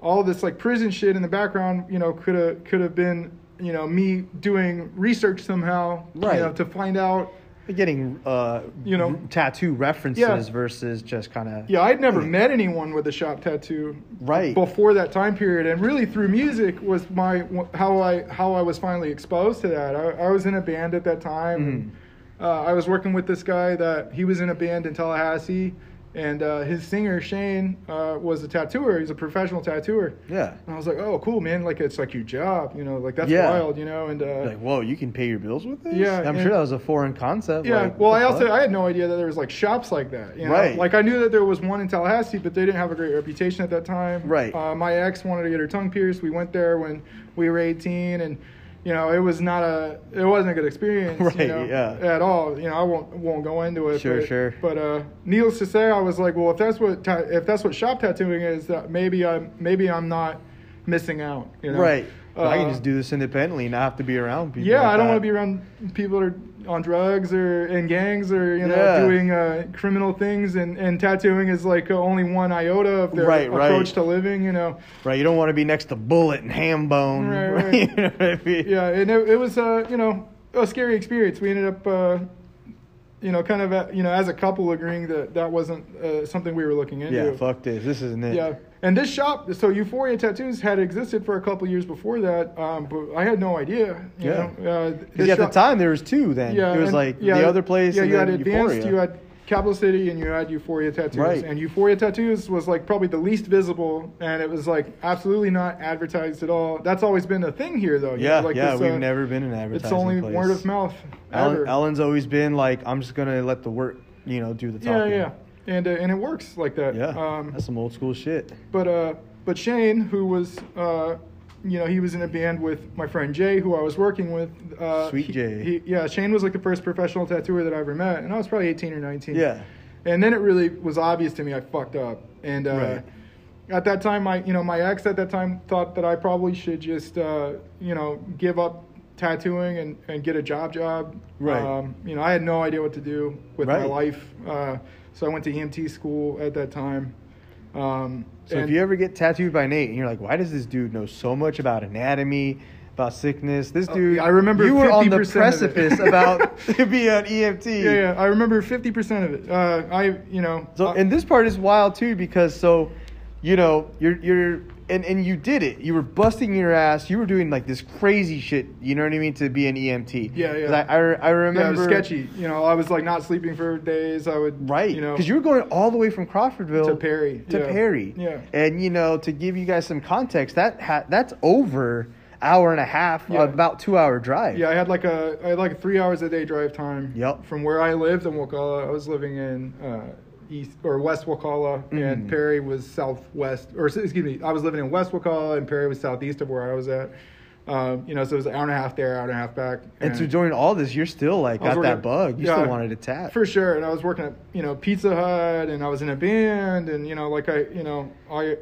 [SPEAKER 2] all this like prison shit in the background you know could have could have been you know me doing research somehow
[SPEAKER 1] Right.
[SPEAKER 2] you know to find out
[SPEAKER 1] Getting uh,
[SPEAKER 2] You know.
[SPEAKER 1] tattoo references
[SPEAKER 2] Yeah.
[SPEAKER 1] versus just kind of
[SPEAKER 2] Yeah, I'd never met anyone with a shop tattoo
[SPEAKER 1] Right.
[SPEAKER 2] before that time period, and really through music was my how I how I was finally exposed to that. I, I was in a band at that time.
[SPEAKER 1] Mm-hmm.
[SPEAKER 2] And, uh, I was working with this guy that he was in a band in Tallahassee, and uh, his singer Shane uh, was a tattooer. He's a professional tattooer.
[SPEAKER 1] yeah.
[SPEAKER 2] And I was like, oh, cool, man! Like it's like your job, you know? Like that's
[SPEAKER 1] Yeah.
[SPEAKER 2] wild, you know? And uh,
[SPEAKER 1] Like whoa, you can pay your bills with this?
[SPEAKER 2] Yeah,
[SPEAKER 1] I'm
[SPEAKER 2] and-
[SPEAKER 1] sure that was a foreign concept.
[SPEAKER 2] Yeah,
[SPEAKER 1] like,
[SPEAKER 2] well, I also
[SPEAKER 1] fuck?
[SPEAKER 2] I had no idea that there was like shops like that. You know?
[SPEAKER 1] Right.
[SPEAKER 2] Like I knew that there was one in Tallahassee, but they didn't have a great reputation at that time.
[SPEAKER 1] Right.
[SPEAKER 2] Uh, my ex wanted to get her tongue pierced. We went there when we were 18, and you know it was not a it wasn't a good experience.
[SPEAKER 1] Right,
[SPEAKER 2] You know,
[SPEAKER 1] yeah.
[SPEAKER 2] At all. You know I won't won't go into it.
[SPEAKER 1] Sure,
[SPEAKER 2] but,
[SPEAKER 1] sure.
[SPEAKER 2] But uh, needless to say, I was like, well, if that's what ta- if that's what shop tattooing is, that maybe I'm maybe I'm not missing out. You know?
[SPEAKER 1] right. I can
[SPEAKER 2] Uh,
[SPEAKER 1] just do this independently, and not have to be around people.
[SPEAKER 2] yeah,
[SPEAKER 1] like
[SPEAKER 2] I don't want to be around people that are on drugs or in gangs or you know
[SPEAKER 1] Yeah.
[SPEAKER 2] doing uh, criminal things, and, and tattooing is like uh, only one iota of their
[SPEAKER 1] Right, right.
[SPEAKER 2] approach to living. You know,
[SPEAKER 1] Right, you don't want to be next to Bullet and Ham Bone.
[SPEAKER 2] Right, right.
[SPEAKER 1] you know I mean?
[SPEAKER 2] yeah, and it, it was uh, you know a scary experience. We ended up. Uh, you know, kind of, uh, you know, as a couple agreeing that that wasn't uh, something we were looking into.
[SPEAKER 1] Yeah, fuck this. This isn't it.
[SPEAKER 2] Yeah, and this shop, so Euphoria Tattoos had existed for a couple years before that, um, but I had no idea. You
[SPEAKER 1] Yeah.
[SPEAKER 2] know, uh,
[SPEAKER 1] at the time there was two. Then
[SPEAKER 2] Yeah,
[SPEAKER 1] it was
[SPEAKER 2] and-
[SPEAKER 1] like
[SPEAKER 2] yeah,
[SPEAKER 1] the other place.
[SPEAKER 2] Yeah, you had Advanced,
[SPEAKER 1] Euphoria.
[SPEAKER 2] you had Capital City, and you had Euphoria Tattoos.
[SPEAKER 1] Right.
[SPEAKER 2] And Euphoria Tattoos was like probably the least visible, and it was like absolutely not advertised at all. That's always been a thing here, though. you
[SPEAKER 1] yeah,
[SPEAKER 2] know, like
[SPEAKER 1] yeah.
[SPEAKER 2] this,
[SPEAKER 1] we've
[SPEAKER 2] uh,
[SPEAKER 1] never been an advertising
[SPEAKER 2] It's only
[SPEAKER 1] place.
[SPEAKER 2] word of mouth. Ever.
[SPEAKER 1] Ellen's always been like, I'm just gonna let the work, you know, do the talking.
[SPEAKER 2] yeah, yeah, and uh, and it works like that.
[SPEAKER 1] Yeah,
[SPEAKER 2] Um,
[SPEAKER 1] that's some old school shit.
[SPEAKER 2] But uh, but Shane, who was uh, you know, he was in a band with my friend Jay, who I was working with. Uh,
[SPEAKER 1] Sweet Jay.
[SPEAKER 2] he- yeah, Shane was like the first professional tattooer that I ever met, and I was probably 18 or 19.
[SPEAKER 1] Yeah,
[SPEAKER 2] And then it really was obvious to me I fucked up. And uh,
[SPEAKER 1] Right.
[SPEAKER 2] at that time, my you know my ex at that time thought that I probably should just uh, you know give up tattooing and, and get a job job.
[SPEAKER 1] Right.
[SPEAKER 2] Um, you know I had no idea what to do with my life, uh, so I went to EMT school at that time. Um,
[SPEAKER 1] So if you ever get tattooed by Nate and you're like, why does this dude know so much about anatomy, about sickness? This
[SPEAKER 2] Oh,
[SPEAKER 1] dude,
[SPEAKER 2] yeah, I remember
[SPEAKER 1] you were on the
[SPEAKER 2] 50% of it.
[SPEAKER 1] precipice about to be an EMT.
[SPEAKER 2] yeah, yeah, I remember 50% of it. Uh, I you know
[SPEAKER 1] So
[SPEAKER 2] uh,
[SPEAKER 1] and this part is wild too because so, you know, you're you're and and you did it. You were busting your ass. You were doing like this crazy shit. You know what I mean to be an EMT.
[SPEAKER 2] Yeah, yeah.
[SPEAKER 1] I I, I remember
[SPEAKER 2] yeah, it was sketchy. You know, I was like not sleeping for days. I would
[SPEAKER 1] Right,
[SPEAKER 2] You know,
[SPEAKER 1] because you were going all the way from Crawfordville
[SPEAKER 2] To Perry,
[SPEAKER 1] To
[SPEAKER 2] yeah.
[SPEAKER 1] Perry,
[SPEAKER 2] Yeah.
[SPEAKER 1] And you know, to give you guys some context, that ha- that's over hour and a half,
[SPEAKER 2] Yeah.
[SPEAKER 1] about two hour drive.
[SPEAKER 2] Yeah, I had like a I had like three hours a day drive time.
[SPEAKER 1] Yep.
[SPEAKER 2] From where I lived in Wakulla, I was living in uh, east or west Wakulla,
[SPEAKER 1] Mm.
[SPEAKER 2] and Perry was southwest. Or excuse me, I was living in west Wakulla, and Perry was southeast of where I was at. Um, you know, so it was an hour and a half there, hour and a half back.
[SPEAKER 1] And so during all this, you're still like got that
[SPEAKER 2] at-
[SPEAKER 1] bug. You
[SPEAKER 2] yeah,
[SPEAKER 1] still wanted to tap.
[SPEAKER 2] for sure. And I was working at you know Pizza Hut, and I was in a band, and you know like I you know I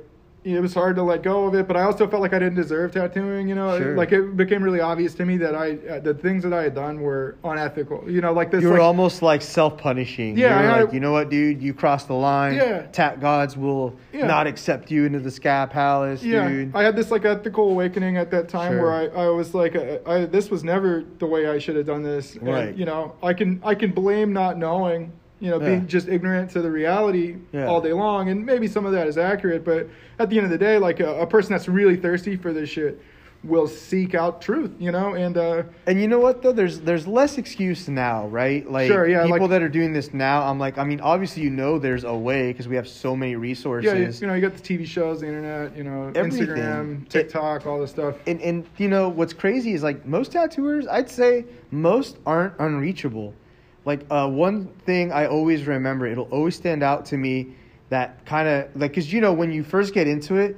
[SPEAKER 2] it was hard to let go of it, but I also felt like I didn't deserve tattooing. You know,
[SPEAKER 1] Sure.
[SPEAKER 2] like it became really obvious to me that I uh, the things that I had done were unethical. You know, like this.
[SPEAKER 1] You were
[SPEAKER 2] like,
[SPEAKER 1] almost like self-punishing.
[SPEAKER 2] Yeah,
[SPEAKER 1] you were
[SPEAKER 2] I-
[SPEAKER 1] like, you know what, dude, you crossed the line.
[SPEAKER 2] Yeah.
[SPEAKER 1] Tat gods will
[SPEAKER 2] Yeah.
[SPEAKER 1] not accept you into the Sky Palace,
[SPEAKER 2] yeah,
[SPEAKER 1] dude.
[SPEAKER 2] I had this like ethical awakening at that time
[SPEAKER 1] Sure.
[SPEAKER 2] where I, I was like, I, I, this was never the way I should have done this. And,
[SPEAKER 1] Right.
[SPEAKER 2] you know, I can I can blame not knowing. You know,
[SPEAKER 1] Yeah.
[SPEAKER 2] being just ignorant to the reality
[SPEAKER 1] Yeah.
[SPEAKER 2] all day long, and maybe some of that is accurate. But at the end of the day, like a, a person that's really thirsty for this shit will seek out truth. You know, and uh,
[SPEAKER 1] And you know what though? There's there's less excuse now, right? Like
[SPEAKER 2] Sure, yeah,
[SPEAKER 1] people
[SPEAKER 2] like-
[SPEAKER 1] that are doing this now. I'm like, I mean, obviously you know there's a way because we have so many resources.
[SPEAKER 2] yeah, you, you know, you got the TV shows, the internet, you know,
[SPEAKER 1] Everything.
[SPEAKER 2] Instagram,
[SPEAKER 1] It-
[SPEAKER 2] TikTok, all this stuff.
[SPEAKER 1] and and you know what's crazy is like most tattooers, I'd say most aren't unreachable. Like uh, one thing I always remember, it'll always stand out to me that kind of like because you know when you first get into it,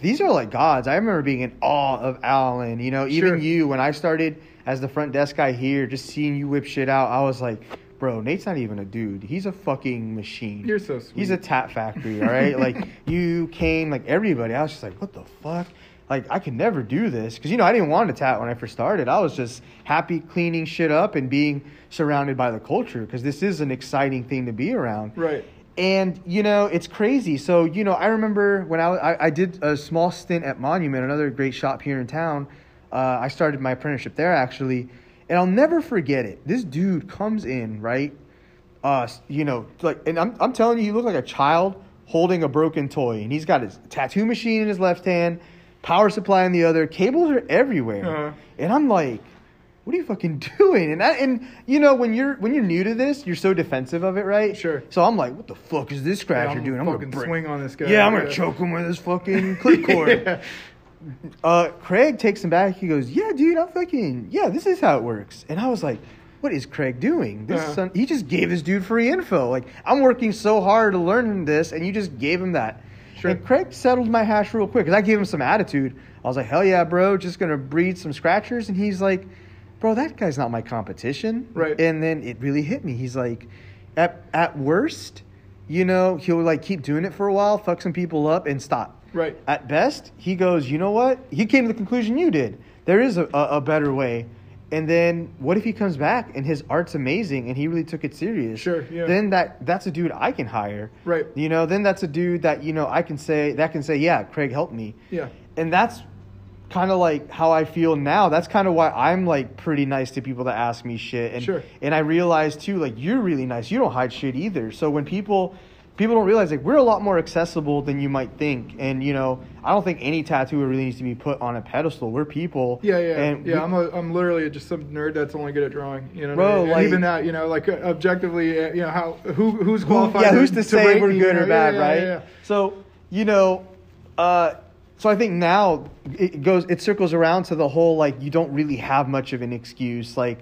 [SPEAKER 1] these are like gods. I remember being in awe of Alan. You know, even
[SPEAKER 2] Sure.
[SPEAKER 1] you when I started as the front desk guy here, just seeing you whip shit out, I was like. Bro, Nate's not even a dude. He's a fucking machine.
[SPEAKER 2] You're so sweet.
[SPEAKER 1] He's a tat factory, all right? like you, Kane, like everybody. I was just like, what the fuck? Like I could never do this because you know I didn't want to tat when I first started. I was just happy cleaning shit up and being surrounded by the culture because this is an exciting thing to be around.
[SPEAKER 2] right.
[SPEAKER 1] And you know it's crazy. So you know I remember when I I, I did a small stint at Monument, another great shop here in town. Uh, I started my apprenticeship there actually, and I'll never forget it. This dude comes in right, uh, you know, like, and I'm I'm telling you, he looked like a child holding a broken toy, and he's got his tattoo machine in his left hand, power supply on the other, cables are everywhere,
[SPEAKER 2] Uh-huh.
[SPEAKER 1] and I'm like. What are you fucking doing? And I, and you know when you're when you're new to this, you're so defensive of it, right?
[SPEAKER 2] Sure.
[SPEAKER 1] So I'm like, what the fuck is this scratcher
[SPEAKER 2] I'm
[SPEAKER 1] doing? I'm
[SPEAKER 2] fucking
[SPEAKER 1] gonna break-
[SPEAKER 2] swing on this guy.
[SPEAKER 1] Yeah, I'm gonna
[SPEAKER 2] Yeah.
[SPEAKER 1] choke him with this fucking clip cord.
[SPEAKER 2] Yeah.
[SPEAKER 1] uh, Craig takes him back. He goes, "Yeah, dude, I'm fucking yeah. This is how it works." And I was like, "What is Craig doing? This
[SPEAKER 2] Uh-huh.
[SPEAKER 1] son, he just gave this dude free info. Like I'm working so hard to learn this, and you just gave him that."
[SPEAKER 2] Sure.
[SPEAKER 1] And Craig settled my hash real quick because I gave him some attitude. I was like, "Hell yeah, bro! Just gonna breed some scratchers." And he's like, "Bro, that guy's not my competition."
[SPEAKER 2] Right.
[SPEAKER 1] And then it really hit me. He's like, "At at worst." You know, he'll like keep doing it for a while, fuck some people up, and stop.
[SPEAKER 2] Right.
[SPEAKER 1] At best, he goes, you know what? He came to the conclusion you did. There is a, a, a better way. And then what if he comes back and his art's amazing and he really took it serious?
[SPEAKER 2] Sure, yeah.
[SPEAKER 1] Then that that's a dude I can hire.
[SPEAKER 2] Right.
[SPEAKER 1] You know, then that's a dude that, you know, I can say that can say, yeah, Craig helped me.
[SPEAKER 2] Yeah.
[SPEAKER 1] And that's kind of like how I feel now. That's kind of why I'm like pretty nice to people that ask me shit. And
[SPEAKER 2] Sure.
[SPEAKER 1] and I realize too, like you're really nice. You don't hide shit either. So when people people don't realize like we're a lot more accessible than you might think. And you know, I don't think any tattooer really needs to be put on a pedestal. We're people.
[SPEAKER 2] Yeah, yeah,
[SPEAKER 1] And
[SPEAKER 2] yeah.
[SPEAKER 1] we-
[SPEAKER 2] I'm a, I'm literally just some nerd that's only good at drawing. You know,
[SPEAKER 1] Bro,
[SPEAKER 2] I mean?
[SPEAKER 1] Like-
[SPEAKER 2] even that, you know, like uh, objectively, uh, you know, how who who's
[SPEAKER 1] Who-
[SPEAKER 2] qualified?
[SPEAKER 1] yeah, who's to, say
[SPEAKER 2] rate
[SPEAKER 1] we're good
[SPEAKER 2] you
[SPEAKER 1] or bad,
[SPEAKER 2] Yeah, yeah,
[SPEAKER 1] right?
[SPEAKER 2] yeah, yeah.
[SPEAKER 1] So you know, uh, so I think now it goes, it circles around to the whole like you don't really have much of an excuse, like,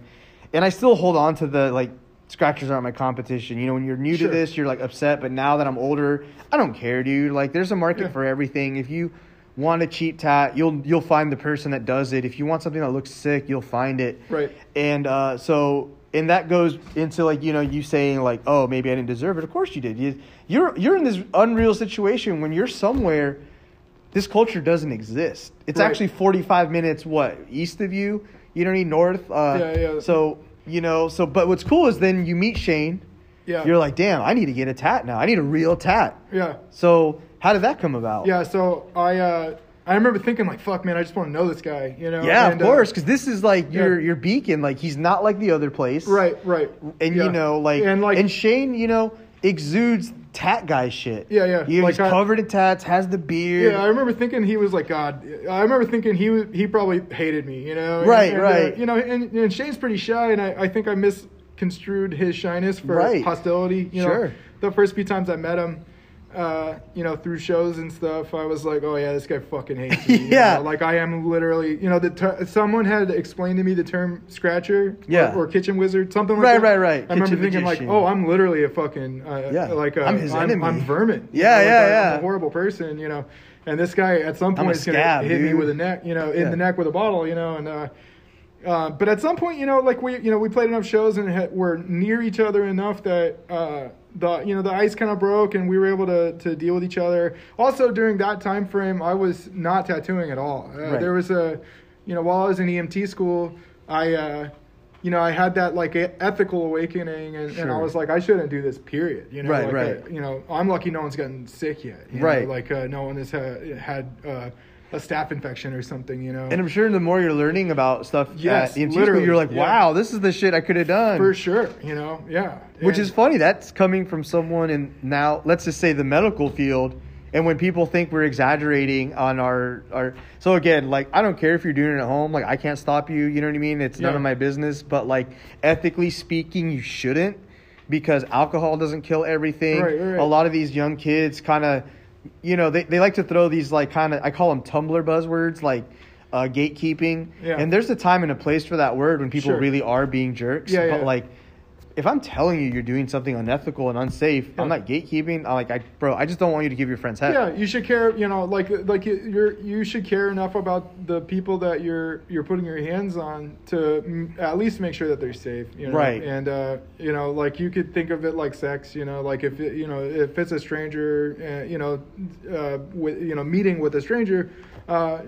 [SPEAKER 1] and I still hold on to the like scratchers aren't my competition. You know, when you're new
[SPEAKER 2] Sure.
[SPEAKER 1] to this, you're like upset, but now that I'm older, I don't care, dude. Like, there's a market
[SPEAKER 2] Yeah.
[SPEAKER 1] for everything. If you want a cheap tat, you'll you'll find the person that does it. If you want something that looks sick, you'll find it.
[SPEAKER 2] Right.
[SPEAKER 1] And uh, so, and that goes into like you know you saying like, oh, maybe I didn't deserve it. Of course you did. You, you're you're in this unreal situation when you're somewhere. This culture doesn't exist. It's
[SPEAKER 2] Right.
[SPEAKER 1] actually 45 minutes what east of you. You don't need north. Uh,
[SPEAKER 2] Yeah, yeah.
[SPEAKER 1] So you know. So, but what's cool is then you meet Shane.
[SPEAKER 2] Yeah.
[SPEAKER 1] You're like, damn, I need to get a tat now. I need a real tat.
[SPEAKER 2] Yeah.
[SPEAKER 1] So how did that come about?
[SPEAKER 2] Yeah. So I uh, I remember thinking like, fuck, man, I just want to know this guy. You know.
[SPEAKER 1] Yeah,
[SPEAKER 2] And,
[SPEAKER 1] of
[SPEAKER 2] uh,
[SPEAKER 1] course, because this is like your
[SPEAKER 2] yeah.
[SPEAKER 1] your beacon. Like he's not like the other place.
[SPEAKER 2] right. Right.
[SPEAKER 1] and
[SPEAKER 2] Yeah.
[SPEAKER 1] you know like
[SPEAKER 2] and like
[SPEAKER 1] and Shane you know exudes tat guy shit
[SPEAKER 2] Yeah, yeah.
[SPEAKER 1] He-
[SPEAKER 2] Like
[SPEAKER 1] he's
[SPEAKER 2] I-
[SPEAKER 1] covered in tats has the beard
[SPEAKER 2] Yeah, I remember thinking he was like God. I remember thinking he was, he probably hated me, you know. And-
[SPEAKER 1] Right,
[SPEAKER 2] and, uh,
[SPEAKER 1] right.
[SPEAKER 2] you know, and, and Shane's pretty shy, and I, I think I misconstrued his shyness for
[SPEAKER 1] Right.
[SPEAKER 2] hostility. You
[SPEAKER 1] Sure.
[SPEAKER 2] know, the first few times I met him, uh, you know, through shows and stuff, I was like, oh yeah, this guy fucking hates me. you
[SPEAKER 1] Yeah.
[SPEAKER 2] know? like I am literally, you know, the ter- someone had explained to me the term scratcher,
[SPEAKER 1] Yeah.
[SPEAKER 2] or, or kitchen wizard, something like
[SPEAKER 1] Right,
[SPEAKER 2] that.
[SPEAKER 1] right, right. Right.
[SPEAKER 2] I remember thinking
[SPEAKER 1] magician.
[SPEAKER 2] like, oh, I'm literally a fucking, uh,
[SPEAKER 1] Yeah.
[SPEAKER 2] like a,
[SPEAKER 1] I'm his
[SPEAKER 2] I'm,
[SPEAKER 1] enemy.
[SPEAKER 2] I'm vermin. you
[SPEAKER 1] Yeah,
[SPEAKER 2] like
[SPEAKER 1] yeah,
[SPEAKER 2] I'm
[SPEAKER 1] yeah.
[SPEAKER 2] a horrible person, you know. And this guy at some point is gonna
[SPEAKER 1] scab,
[SPEAKER 2] hit me with a neck, you know, in
[SPEAKER 1] Yeah.
[SPEAKER 2] the neck with a bottle, you know, and uh, Uh, but at some point, you know, like we, you know, we played enough shows and had, we're near each other enough that uh, the, you know, the ice kind of broke and we were able to to deal with each other. Also, during that time frame, I was not tattooing at all. Uh,
[SPEAKER 1] Right.
[SPEAKER 2] There was a, you know, while I was in EMT school, I, uh, you know, I had that like ethical awakening, and, and I was like, I shouldn't do this. Period. You know,
[SPEAKER 1] Right,
[SPEAKER 2] like,
[SPEAKER 1] right.
[SPEAKER 2] uh, you know, I'm lucky no one's gotten sick yet. you know,
[SPEAKER 1] Right.
[SPEAKER 2] like uh, no one has had had uh, a staph infection or something. You know,
[SPEAKER 1] And I'm sure the more you're learning about stuff
[SPEAKER 2] Yes,
[SPEAKER 1] at EMT school,
[SPEAKER 2] literally,
[SPEAKER 1] you're like,
[SPEAKER 2] yeah.
[SPEAKER 1] wow, this is the shit I could have done.
[SPEAKER 2] for sure. You know, yeah.
[SPEAKER 1] Which
[SPEAKER 2] And-
[SPEAKER 1] is funny. That's coming from someone in now, let's just say the medical field. And when people think we're exaggerating on our, our so again, like I don't care if you're doing it at home, like I can't stop you, you know what I mean? It's none
[SPEAKER 2] Yeah.
[SPEAKER 1] of my business. But like ethically speaking, you shouldn't because alcohol doesn't kill everything.
[SPEAKER 2] Right, right, right.
[SPEAKER 1] A lot of these young kids kind of, you know, they, they like to throw these like kind of I call them Tumblr buzzwords like uh, gatekeeping.
[SPEAKER 2] Yeah.
[SPEAKER 1] And there's a time and a place for that word when people
[SPEAKER 2] Sure.
[SPEAKER 1] really are being jerks.
[SPEAKER 2] Yeah,
[SPEAKER 1] but
[SPEAKER 2] yeah.
[SPEAKER 1] like if I'm telling you you're doing something unethical and unsafe,
[SPEAKER 2] Yeah.
[SPEAKER 1] I'm not gatekeeping. I'm like, I, bro, I just don't want you to give your friends head.
[SPEAKER 2] Yeah, you should care. You know, like like you- you're you should care enough about the people that you're you're putting your hands on to mm, at least make sure that they're safe. You know?
[SPEAKER 1] Right.
[SPEAKER 2] And uh, you know, like you could think of it like sex. You know, like if it, you know if it's a stranger, uh, you know, uh, with you know meeting with a stranger. Uh,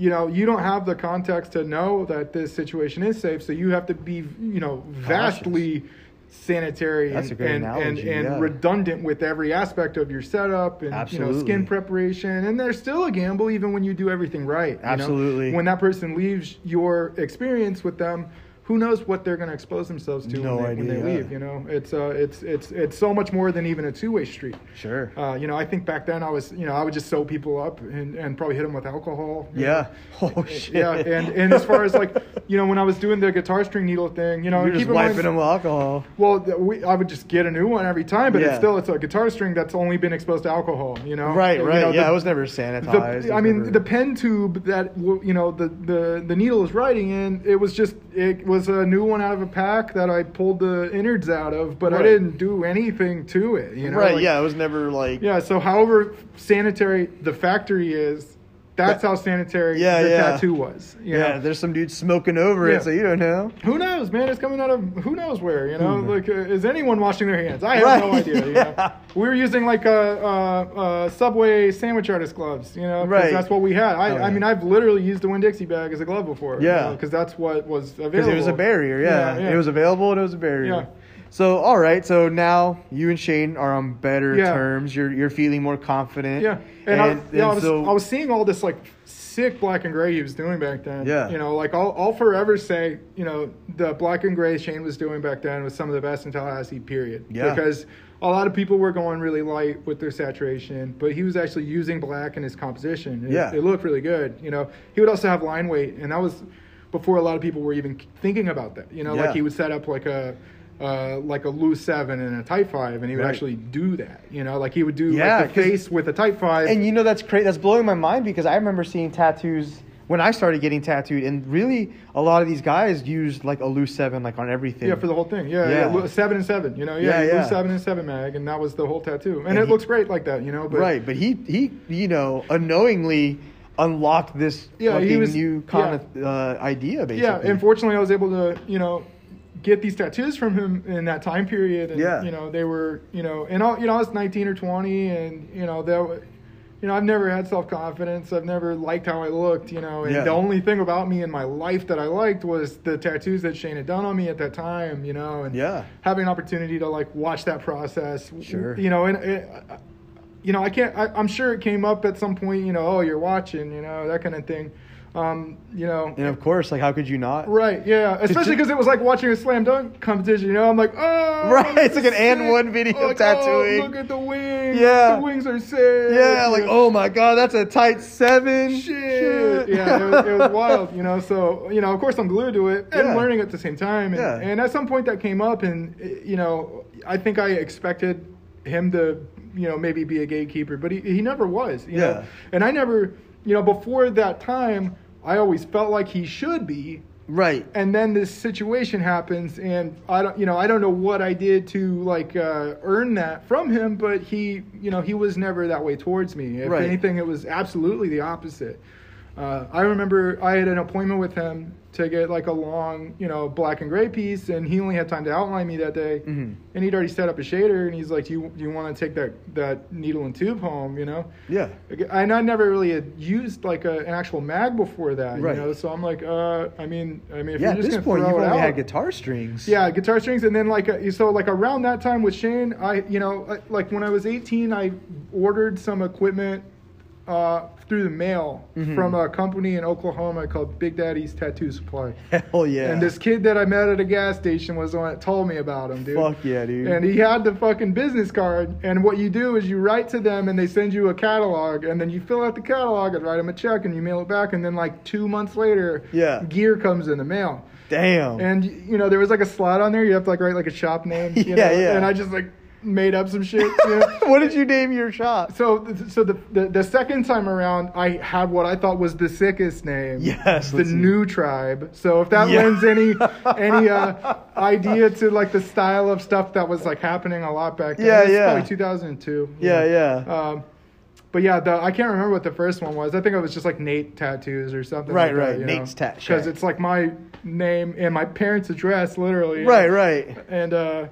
[SPEAKER 2] you know, you don't have the context to know that this situation is safe, so you have to be, you know, vastly sanitary
[SPEAKER 1] That's
[SPEAKER 2] and and, and,
[SPEAKER 1] analogy,
[SPEAKER 2] and
[SPEAKER 1] yeah.
[SPEAKER 2] redundant with every aspect of your setup and you know skin preparation and there's still a gamble even when you do everything right you know?
[SPEAKER 1] Absolutely.
[SPEAKER 2] when that person leaves your experience with them who knows what they're going to expose themselves to
[SPEAKER 1] No
[SPEAKER 2] when, they, when they
[SPEAKER 1] yeah.
[SPEAKER 2] leave you know it's uh it's it's it's so much more than even a two-way street
[SPEAKER 1] Sure.
[SPEAKER 2] uh, you know i think back then i was you know i would just sew people up and, and probably hit them with alcohol
[SPEAKER 1] yeah.
[SPEAKER 2] know?
[SPEAKER 1] Oh shit.
[SPEAKER 2] yeah and and as far as like you know when i was doing the guitar string needle thing you know
[SPEAKER 1] you're just
[SPEAKER 2] mind-
[SPEAKER 1] wiping them with alcohol.
[SPEAKER 2] well, we, I would just get a new one every time, but
[SPEAKER 1] Yeah.
[SPEAKER 2] it's still it's a guitar string that's only been exposed to alcohol. You know,
[SPEAKER 1] Right,
[SPEAKER 2] You
[SPEAKER 1] right.
[SPEAKER 2] know,
[SPEAKER 1] yeah,
[SPEAKER 2] the-
[SPEAKER 1] it was never sanitized.
[SPEAKER 2] the,
[SPEAKER 1] It
[SPEAKER 2] I mean,
[SPEAKER 1] never-
[SPEAKER 2] the pen tube that you know the, the the needle is writing in. It was just it was a new one out of a pack that I pulled the innards out of, but I didn't do anything to it. You know,
[SPEAKER 1] right.
[SPEAKER 2] like-
[SPEAKER 1] yeah, it was never like.
[SPEAKER 2] yeah. So, however sanitary the factory is, that's
[SPEAKER 1] That-
[SPEAKER 2] how sanitary
[SPEAKER 1] Yeah,
[SPEAKER 2] the
[SPEAKER 1] yeah.
[SPEAKER 2] tattoo was. you
[SPEAKER 1] Yeah,
[SPEAKER 2] know?
[SPEAKER 1] there's some dude smoking over
[SPEAKER 2] Yeah.
[SPEAKER 1] it, so you don't know.
[SPEAKER 2] Who knows, man? It's coming out of who knows where. You know,
[SPEAKER 1] Who
[SPEAKER 2] like uh, is anyone washing their hands? I have
[SPEAKER 1] Right,
[SPEAKER 2] no idea. You know?
[SPEAKER 1] yeah.
[SPEAKER 2] We were using like a, a, a Subway sandwich artist gloves. You know,
[SPEAKER 1] Right.
[SPEAKER 2] That's what we had. I,
[SPEAKER 1] Oh.
[SPEAKER 2] I mean, I've literally used a Winn Dixie bag as a glove before.
[SPEAKER 1] Yeah.
[SPEAKER 2] because that's what was available.
[SPEAKER 1] Because it was a barrier, yeah.
[SPEAKER 2] yeah.
[SPEAKER 1] It was available and it was a barrier.
[SPEAKER 2] Yeah.
[SPEAKER 1] So all right, so now you and Shane are on better
[SPEAKER 2] Yeah.
[SPEAKER 1] terms. You're you're feeling more confident.
[SPEAKER 2] Yeah, and, I, yeah, I was,
[SPEAKER 1] so
[SPEAKER 2] I was seeing all this like sick black and gray he was doing back then.
[SPEAKER 1] Yeah.
[SPEAKER 2] you know, like I'll, I'll forever say, you know, the black and gray Shane was doing back then was some of the best in Tallahassee. Period.
[SPEAKER 1] Yeah.
[SPEAKER 2] because a lot of people were going really light with their saturation, but he was actually using black in his composition. It,
[SPEAKER 1] Yeah.
[SPEAKER 2] it looked really good. You know, he would also have line weight, and that was before a lot of people were even thinking about that. You know,
[SPEAKER 1] Yeah.
[SPEAKER 2] like he would set up like a. Uh, like a loose seven and a tight five, and he would
[SPEAKER 1] Right.
[SPEAKER 2] actually do that. You know, like he would do
[SPEAKER 1] Yeah,
[SPEAKER 2] like the face with a tight five.
[SPEAKER 1] And you know that's crazy. That's blowing my mind because I remember seeing tattoos when I started getting tattooed, and really a lot of these guys used like a loose seven, like on everything.
[SPEAKER 2] Yeah, for the whole thing. Yeah,
[SPEAKER 1] Yeah.
[SPEAKER 2] yeah. seven and seven. You know, yeah,
[SPEAKER 1] Yeah, yeah.
[SPEAKER 2] seven and seven mag, and that was the whole tattoo, and,
[SPEAKER 1] And
[SPEAKER 2] it
[SPEAKER 1] he-
[SPEAKER 2] looks great like that. You know, but
[SPEAKER 1] right, but he he you know unknowingly unlocked this
[SPEAKER 2] Yeah, he was-
[SPEAKER 1] new kind of uh, idea basically.
[SPEAKER 2] yeah. Unfortunately, I was able to, you know, get these tattoos from him in that time period, and
[SPEAKER 1] Yeah.
[SPEAKER 2] you know, they were, you know, and I, you know, I was 19 or 20, and you know, that. You know, I've never had self confidence. I've never liked how I looked. You know, and
[SPEAKER 1] Yeah.
[SPEAKER 2] the only thing about me in my life that I liked was the tattoos that Shane had done on me at that time. You know, and
[SPEAKER 1] Yeah.
[SPEAKER 2] having an opportunity to like watch that process.
[SPEAKER 1] Sure.
[SPEAKER 2] You know, and it, you know, I can't. I, I'm sure it came up at some point. You know, oh, you're watching. You know, that kind of thing. Um, you know,
[SPEAKER 1] and of course, like how could you not?
[SPEAKER 2] right? Yeah, especially because it was like watching a slam dunk competition. You know, I'm like, oh,
[SPEAKER 1] Right, it's like an
[SPEAKER 2] sick.
[SPEAKER 1] and one video
[SPEAKER 2] Like,
[SPEAKER 1] tattooing.
[SPEAKER 2] Oh, look at the wings.
[SPEAKER 1] Yeah.
[SPEAKER 2] the wings are sick.
[SPEAKER 1] Yeah, like oh my god, that's a tight seven.
[SPEAKER 2] Shit. Yeah, it was, it was wild, you know. So, you know, of course, I'm glued to it and
[SPEAKER 1] Yeah.
[SPEAKER 2] learning at the same time. And,
[SPEAKER 1] Yeah.
[SPEAKER 2] and at some point, that came up, and you know, I think I expected him to, you know, maybe be a gatekeeper, but he, he never was. You
[SPEAKER 1] Yeah.
[SPEAKER 2] Know? And I never, you know, before that time, I always felt like he should be.
[SPEAKER 1] Right.
[SPEAKER 2] And then this situation happens, and I don't, you know, I don't know what I did to like uh, earn that from him, but he, you know, he was never that way towards me. If
[SPEAKER 1] Right.
[SPEAKER 2] anything, it was absolutely the opposite. Uh, I remember I had an appointment with him to get like a long, you know, black and gray piece, and he only had time to outline me that day.
[SPEAKER 1] Mhm.
[SPEAKER 2] And he'd already set up a shader, and he's like, "Do you do you want to take that that needle and tube home?" You know.
[SPEAKER 1] Yeah.
[SPEAKER 2] And I never really had used like a, an actual mag before that,
[SPEAKER 1] Right.
[SPEAKER 2] you know. So I'm like, uh, I mean, I mean, if
[SPEAKER 1] Yeah.
[SPEAKER 2] you're
[SPEAKER 1] At this point, you've only
[SPEAKER 2] out,
[SPEAKER 1] had guitar strings.
[SPEAKER 2] yeah, guitar strings, and then like uh, so like around that time with Shane, I you know uh, like when I was 18, I ordered some equipment uh, through the mail
[SPEAKER 1] Mhm.
[SPEAKER 2] from a company in Oklahoma called Big Daddy's Tattoo Supply.
[SPEAKER 1] Hell yeah.
[SPEAKER 2] And this kid that I met at a gas station was the one that told me about him, dude.
[SPEAKER 1] Fuck yeah, dude.
[SPEAKER 2] And he had the fucking business card. And what you do is you write to them and they send you a catalog. And then you fill out the catalog and write them a check and you mail it back. And then, like, two months later,
[SPEAKER 1] Yeah.
[SPEAKER 2] gear comes in the mail.
[SPEAKER 1] Damn.
[SPEAKER 2] And, you know, there was like a slot on there. You have to, like, write like a shop name. You
[SPEAKER 1] Yeah,
[SPEAKER 2] know?
[SPEAKER 1] yeah.
[SPEAKER 2] And I just, like, made up some shit. You know?
[SPEAKER 1] what did you name your shop?
[SPEAKER 2] So, so the, the the second time around, I had what I thought was the sickest name.
[SPEAKER 1] Yes,
[SPEAKER 2] the. New Tribe. So if that
[SPEAKER 1] Yeah.
[SPEAKER 2] lends any any uh, idea to like the style of stuff that was like happening a lot back then.
[SPEAKER 1] Yeah, yeah.
[SPEAKER 2] Probably 2002. you
[SPEAKER 1] Yeah,
[SPEAKER 2] know.
[SPEAKER 1] yeah.
[SPEAKER 2] Um, but yeah, the, I can't remember what the first one was. I think it was just like Nate Tattoos or something.
[SPEAKER 1] Right,
[SPEAKER 2] like
[SPEAKER 1] right.
[SPEAKER 2] That,
[SPEAKER 1] Nate's Tat
[SPEAKER 2] Because it's like my name and my parents' address, literally.
[SPEAKER 1] right, right.
[SPEAKER 2] And uh,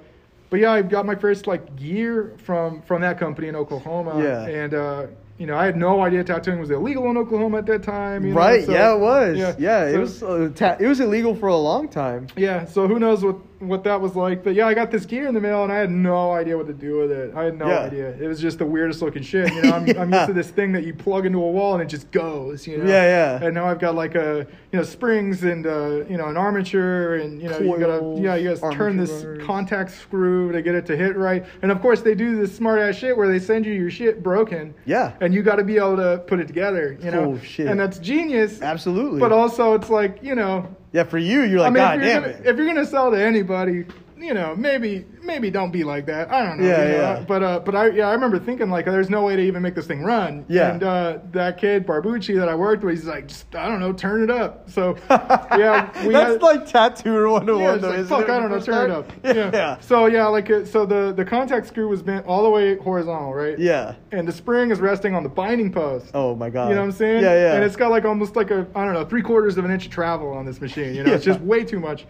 [SPEAKER 2] but yeah, I got my first like gear from from that company in Oklahoma.
[SPEAKER 1] Yeah.
[SPEAKER 2] And uh, you know, I had no idea tattooing was illegal in Oklahoma at that time. You know,
[SPEAKER 1] Right.
[SPEAKER 2] so-
[SPEAKER 1] yeah, it was. Yeah, it
[SPEAKER 2] so-
[SPEAKER 1] was. Uh, ta- it was illegal for a long time.
[SPEAKER 2] Yeah. So who knows what what that was like? But yeah, I got this gear in the mail, and I had no idea what to do with it. I had no
[SPEAKER 1] Yeah.
[SPEAKER 2] idea. It was just the weirdest looking shit. You know, I'm, I'm used to this thing that you plug into a wall and it just goes. You know.
[SPEAKER 1] Yeah, yeah.
[SPEAKER 2] And now I've got like a you know springs and uh, you know an armature and you know you gotta yeah you gotta turn this contact screw to get it to hit right. And of course they do this smart ass shit where they send you your shit broken.
[SPEAKER 1] Yeah.
[SPEAKER 2] And you got to be able to put it together. You know.
[SPEAKER 1] Oh, shit.
[SPEAKER 2] And that's genius.
[SPEAKER 1] Absolutely.
[SPEAKER 2] But also it's like you know
[SPEAKER 1] yeah, for you, you're like,
[SPEAKER 2] I mean,
[SPEAKER 1] God
[SPEAKER 2] if you're
[SPEAKER 1] damn
[SPEAKER 2] gonna,
[SPEAKER 1] it.
[SPEAKER 2] if you're gonna sell to anybody, you know, maybe maybe don't be like that. I don't know.
[SPEAKER 1] Yeah,
[SPEAKER 2] you know,
[SPEAKER 1] yeah.
[SPEAKER 2] But uh, but I yeah, I remember thinking like, there's no way to even make this thing run.
[SPEAKER 1] Yeah.
[SPEAKER 2] And uh, that kid Barbucci that I worked with, he's like, just, I don't know, turn it up. So yeah, we
[SPEAKER 1] That's
[SPEAKER 2] had,
[SPEAKER 1] like tattooer one to one,
[SPEAKER 2] it's
[SPEAKER 1] though.
[SPEAKER 2] like, fuck,
[SPEAKER 1] it,
[SPEAKER 2] I don't know, turn it up.
[SPEAKER 1] start?
[SPEAKER 2] Yeah.
[SPEAKER 1] yeah.
[SPEAKER 2] So yeah, like uh, so the the contact screw was bent all the way horizontal, right?
[SPEAKER 1] Yeah.
[SPEAKER 2] And the spring is resting on the binding post.
[SPEAKER 1] Oh my god.
[SPEAKER 2] You know what I'm saying?
[SPEAKER 1] Yeah, yeah.
[SPEAKER 2] And it's got like almost like a I don't know three quarters of an inch of travel on this machine. You know, it's just way too much.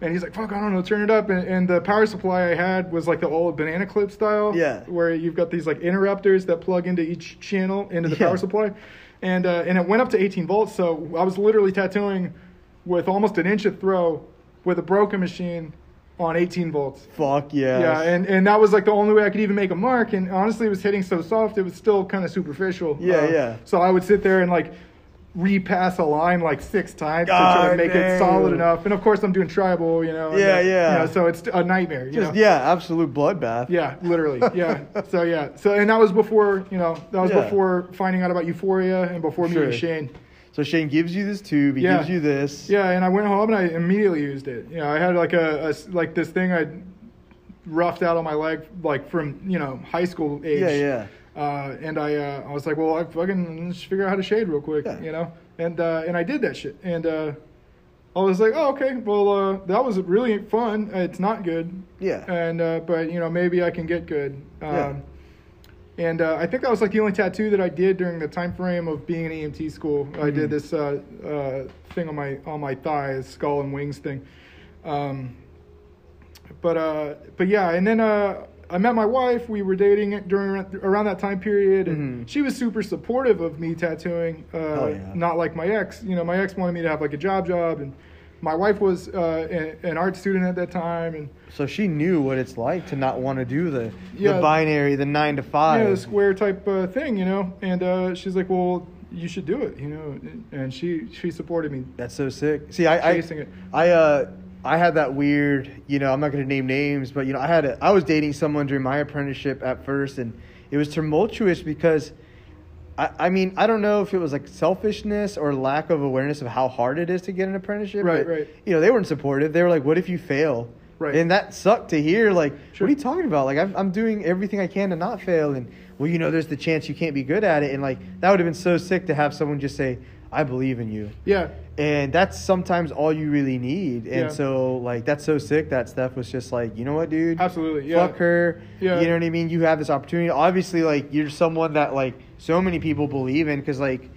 [SPEAKER 2] And he's like, "Fuck, I don't know, turn it up." And, and the power supply I had was like the old banana clip style.
[SPEAKER 1] Yeah.
[SPEAKER 2] Where you've got these like interrupters that plug into each channel into the
[SPEAKER 1] Yeah.
[SPEAKER 2] power supply, and uh, and it went up to 18 volts. So I was literally tattooing with almost an inch of throw with a broken machine on 18 volts.
[SPEAKER 1] Fuck yeah.
[SPEAKER 2] Yeah, and, and that was like the only way I could even make a mark. And honestly, it was hitting so soft, it was still kind of superficial.
[SPEAKER 1] Yeah,
[SPEAKER 2] Uh,
[SPEAKER 1] yeah.
[SPEAKER 2] So I would sit there and like repass a line like six times to try to make it solid enough. And of course, I'm doing tribal, you know.
[SPEAKER 1] Yeah, yeah.
[SPEAKER 2] You know, so it's a nightmare. You
[SPEAKER 1] Just
[SPEAKER 2] know?
[SPEAKER 1] yeah, absolute bloodbath.
[SPEAKER 2] Yeah, literally. Yeah. so yeah. So and that was before you know that was
[SPEAKER 1] Yeah.
[SPEAKER 2] before finding out about Euphoria and before meeting
[SPEAKER 1] Sure.
[SPEAKER 2] Shane.
[SPEAKER 1] So Shane gives you this tube. He
[SPEAKER 2] Yeah.
[SPEAKER 1] gives you this.
[SPEAKER 2] Yeah, and I went home and I immediately used it. You know, I had like a, a like this thing I roughed out on my leg like from you know high school age.
[SPEAKER 1] Yeah, yeah.
[SPEAKER 2] Uh, and I uh, I was like, well, I fucking let's figure out how to shade real quick,
[SPEAKER 1] Yeah.
[SPEAKER 2] you know. And uh, and I did that shit. And uh, I was like, oh, okay, well, uh, that was really fun. It's not good.
[SPEAKER 1] Yeah.
[SPEAKER 2] And uh, but you know maybe I can get good. Um,
[SPEAKER 1] Yeah.
[SPEAKER 2] And uh, I think that was like the only tattoo that I did during the time frame of being in EMT school. I
[SPEAKER 1] Mm-hmm.
[SPEAKER 2] did this uh, uh, thing on my on my thigh, skull and wings thing. Um, but uh, but yeah, and then uh, I met my wife. We were dating during around that time period, and
[SPEAKER 1] Mhm.
[SPEAKER 2] she was super supportive of me tattooing. Uh,
[SPEAKER 1] Hell yeah.
[SPEAKER 2] Not like my ex. You know, my ex wanted me to have like a job job, and my wife was uh, an art student at that time, and
[SPEAKER 1] So she knew what it's like to not want to do the
[SPEAKER 2] Yeah.
[SPEAKER 1] the binary, the nine to five.
[SPEAKER 2] yeah, the square type uh, thing, you know. And uh, she's like, "Well, you should do it," you know. And she she supported me
[SPEAKER 1] That's so sick. See, I I. I uh I had that weird, you know, I'm not gonna name names, but you know, I had a, I was dating someone during my apprenticeship at first, and it was tumultuous because. I, I mean, I don't know if it was like selfishness or lack of awareness of how hard it is to get an apprenticeship.
[SPEAKER 2] Right,
[SPEAKER 1] but,
[SPEAKER 2] right.
[SPEAKER 1] You know, they weren't supportive. They were like, "What if you fail?"
[SPEAKER 2] Right.
[SPEAKER 1] And that sucked to hear. Like,
[SPEAKER 2] Sure.
[SPEAKER 1] what are you talking about? Like, I'm, I'm doing everything I can to not fail. And, well, you know, there's the chance you can't be good at it. And, like, that would have been so sick to have someone just say, I believe in you.
[SPEAKER 2] Yeah,
[SPEAKER 1] And that's sometimes all you really need. And
[SPEAKER 2] Yeah.
[SPEAKER 1] so, like, that's so sick that Steph was just like, you know what, dude?
[SPEAKER 2] absolutely. Yeah.
[SPEAKER 1] Fuck her.
[SPEAKER 2] Yeah.
[SPEAKER 1] You know what I mean? You have this opportunity. Obviously, like, you're someone that, like, so many people believe in because, like,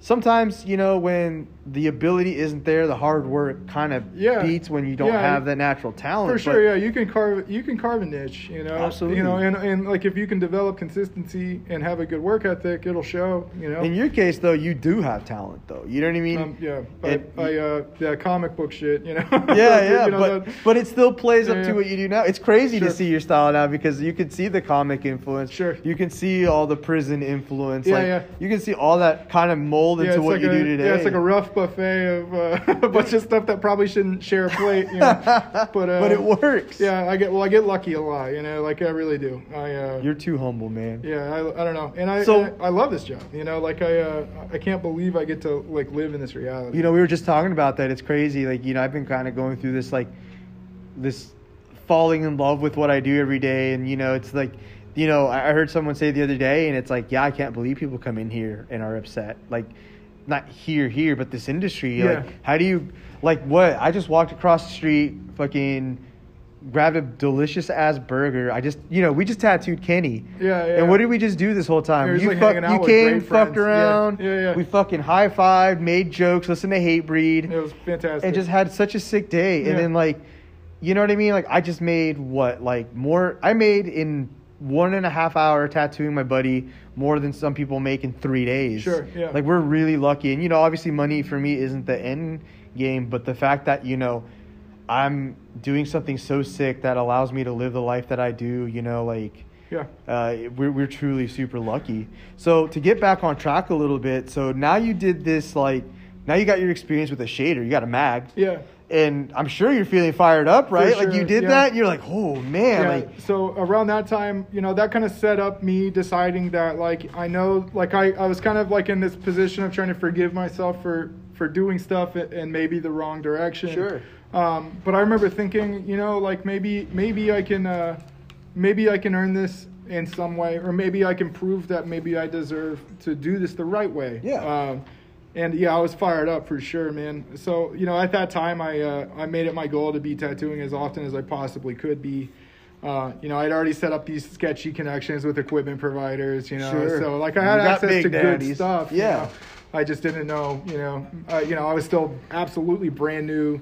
[SPEAKER 1] sometimes you know when the ability isn't there, the hard work kind of
[SPEAKER 2] Yeah.
[SPEAKER 1] beats when you don't
[SPEAKER 2] Yeah.
[SPEAKER 1] have that natural talent.
[SPEAKER 2] For sure, yeah, you can carve you can carve a niche, you know.
[SPEAKER 1] Absolutely.
[SPEAKER 2] You know, and, and like if you can develop consistency and have a good work ethic, it'll show, you know.
[SPEAKER 1] In your case, though, you do have talent, though. You know what I mean?
[SPEAKER 2] um, yeah, I,
[SPEAKER 1] And-
[SPEAKER 2] I uh, that comic book shit, you know.
[SPEAKER 1] yeah, yeah,
[SPEAKER 2] You know,
[SPEAKER 1] but
[SPEAKER 2] that-
[SPEAKER 1] but it still plays up to
[SPEAKER 2] yeah.
[SPEAKER 1] what you do now. It's crazy
[SPEAKER 2] Sure.
[SPEAKER 1] to see your style now because you can see the comic influence.
[SPEAKER 2] Sure.
[SPEAKER 1] You can see all the prison influence.
[SPEAKER 2] Yeah,
[SPEAKER 1] like,
[SPEAKER 2] yeah.
[SPEAKER 1] You can see all that kind of mold
[SPEAKER 2] yeah,
[SPEAKER 1] into
[SPEAKER 2] it's
[SPEAKER 1] what
[SPEAKER 2] like
[SPEAKER 1] you
[SPEAKER 2] a,
[SPEAKER 1] do today.
[SPEAKER 2] Yeah, it's like a rough buffet of uh, a bunch of stuff that probably shouldn't share a plate, you know. But uh,
[SPEAKER 1] but it works.
[SPEAKER 2] Yeah, I get well, I get lucky a lot, you know, like I really do. I uh,
[SPEAKER 1] You're too humble, man.
[SPEAKER 2] yeah, I, I don't know, and I
[SPEAKER 1] So-
[SPEAKER 2] I, I love this job, you know, like I uh, I can't believe I get to like live in this reality.
[SPEAKER 1] You know, we were just talking about that. It's crazy. Like, you know, I've been kind of going through this, like, this falling in love with what I do every day. And, you know, it's like, you know, I heard someone say the other day, and it's like, yeah, I can't believe people come in here and are upset. Like, not here, here, but this industry.
[SPEAKER 2] Yeah.
[SPEAKER 1] Like, how do you, like, what? I just walked across the street, fucking grabbed a delicious ass burger. I just, you know, we just tattooed Kenny.
[SPEAKER 2] Yeah, yeah.
[SPEAKER 1] And what did we just do this whole time?
[SPEAKER 2] Yeah,
[SPEAKER 1] you
[SPEAKER 2] like
[SPEAKER 1] fuck- you came, fucked
[SPEAKER 2] friends.
[SPEAKER 1] Around.
[SPEAKER 2] yeah, yeah.
[SPEAKER 1] We fucking high fived, made jokes, listened to Hatebreed,
[SPEAKER 2] It was fantastic.
[SPEAKER 1] and just had such a sick day.
[SPEAKER 2] Yeah.
[SPEAKER 1] And then like, you know what I mean? Like I just made what like more. I made in one and a half hour tattooing my buddy more than some people make in three days.
[SPEAKER 2] Sure, yeah.
[SPEAKER 1] Like we're really lucky, and you know, obviously, money for me isn't the end game, but the fact that you know, I'm doing something so sick that allows me to live the life that I do. You know, like
[SPEAKER 2] yeah.
[SPEAKER 1] uh, we're, we're truly super lucky. So to get back on track a little bit, so now you did this like now you got your experience with a shader, you got a mag,
[SPEAKER 2] Yeah.
[SPEAKER 1] And I'm sure you're feeling fired up, right? like you did
[SPEAKER 2] yeah.
[SPEAKER 1] that, you're like, oh man,
[SPEAKER 2] yeah,
[SPEAKER 1] like
[SPEAKER 2] so around that time, you know, that kind of set up me deciding that like I know like I, I was kind of like in this position of trying to forgive myself for for doing stuff in, in maybe the wrong direction.
[SPEAKER 1] Sure.
[SPEAKER 2] Um, but I remember thinking, you know, like maybe maybe I can uh, maybe I can earn this in some way, or maybe I can prove that maybe I deserve to do this the right way.
[SPEAKER 1] Yeah.
[SPEAKER 2] Um, and yeah, I was fired up for sure, man. So you know, at that time, I uh, I made it my goal to be tattooing as often as I possibly could be. Uh, you know, I'd already set up these sketchy connections with equipment providers. You know,
[SPEAKER 1] Sure.
[SPEAKER 2] so like I had access to
[SPEAKER 1] daddies.
[SPEAKER 2] good stuff. you
[SPEAKER 1] Yeah.
[SPEAKER 2] know. I just didn't know. You know, uh, you know, I was still absolutely brand new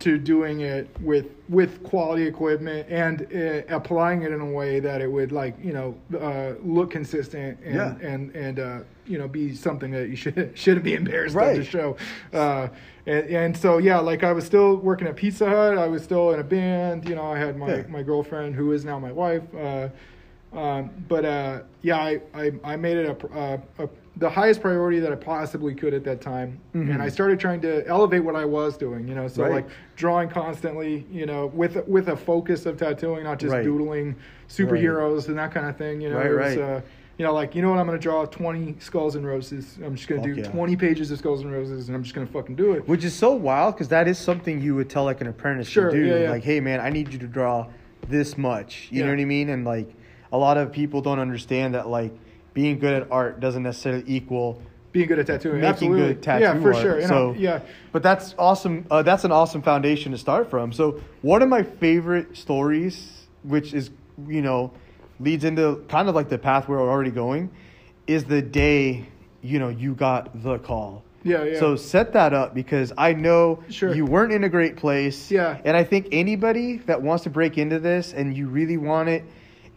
[SPEAKER 2] to doing it with with quality equipment and uh, applying it in a way that it would like you know uh, look consistent and
[SPEAKER 1] Yeah.
[SPEAKER 2] and and uh, you know be something that you should shouldn't be embarrassed of
[SPEAKER 1] Right.
[SPEAKER 2] to show. Uh, and, and so yeah, like I was still working at Pizza Hut. I was still in a band. You know, I had my
[SPEAKER 1] Yeah.
[SPEAKER 2] my girlfriend who is now my wife. Uh, um, but uh, yeah, I, I, I made it a, a, a the highest priority that I possibly could at that time,
[SPEAKER 1] Mhm.
[SPEAKER 2] and I started trying to elevate what I was doing. You know, so
[SPEAKER 1] Right.
[SPEAKER 2] like drawing constantly. You know, with with a focus of tattooing, not just
[SPEAKER 1] Right.
[SPEAKER 2] doodling superheroes and that kind of thing. You know,
[SPEAKER 1] Right,
[SPEAKER 2] it was,
[SPEAKER 1] right.
[SPEAKER 2] Uh, you know, like you know what, I'm gonna draw 20 skulls and roses. I'm just gonna
[SPEAKER 1] Fuck
[SPEAKER 2] do
[SPEAKER 1] yeah.
[SPEAKER 2] 20 pages of skulls and roses, and I'm just gonna fucking do it.
[SPEAKER 1] which is so wild because that is something you would tell like an apprentice
[SPEAKER 2] Sure,
[SPEAKER 1] to do.
[SPEAKER 2] yeah, yeah.
[SPEAKER 1] Like, hey man, I need you to draw this much. You know what I mean? And like a lot of people don't understand that like being good at art doesn't necessarily equal
[SPEAKER 2] Being good at tattooing,
[SPEAKER 1] making
[SPEAKER 2] absolutely.
[SPEAKER 1] good tattoo
[SPEAKER 2] yeah, for
[SPEAKER 1] art.
[SPEAKER 2] sure. And
[SPEAKER 1] So
[SPEAKER 2] yeah,
[SPEAKER 1] But that's awesome. Uh, that's an awesome foundation to start from. So one of my favorite stories, which is you know leads into kind of like the path we're already going, is the day you know you got the call.
[SPEAKER 2] yeah, yeah.
[SPEAKER 1] So set that up because I know
[SPEAKER 2] Sure.
[SPEAKER 1] you weren't in a great place.
[SPEAKER 2] Yeah.
[SPEAKER 1] And I think anybody that wants to break into this and you really want it,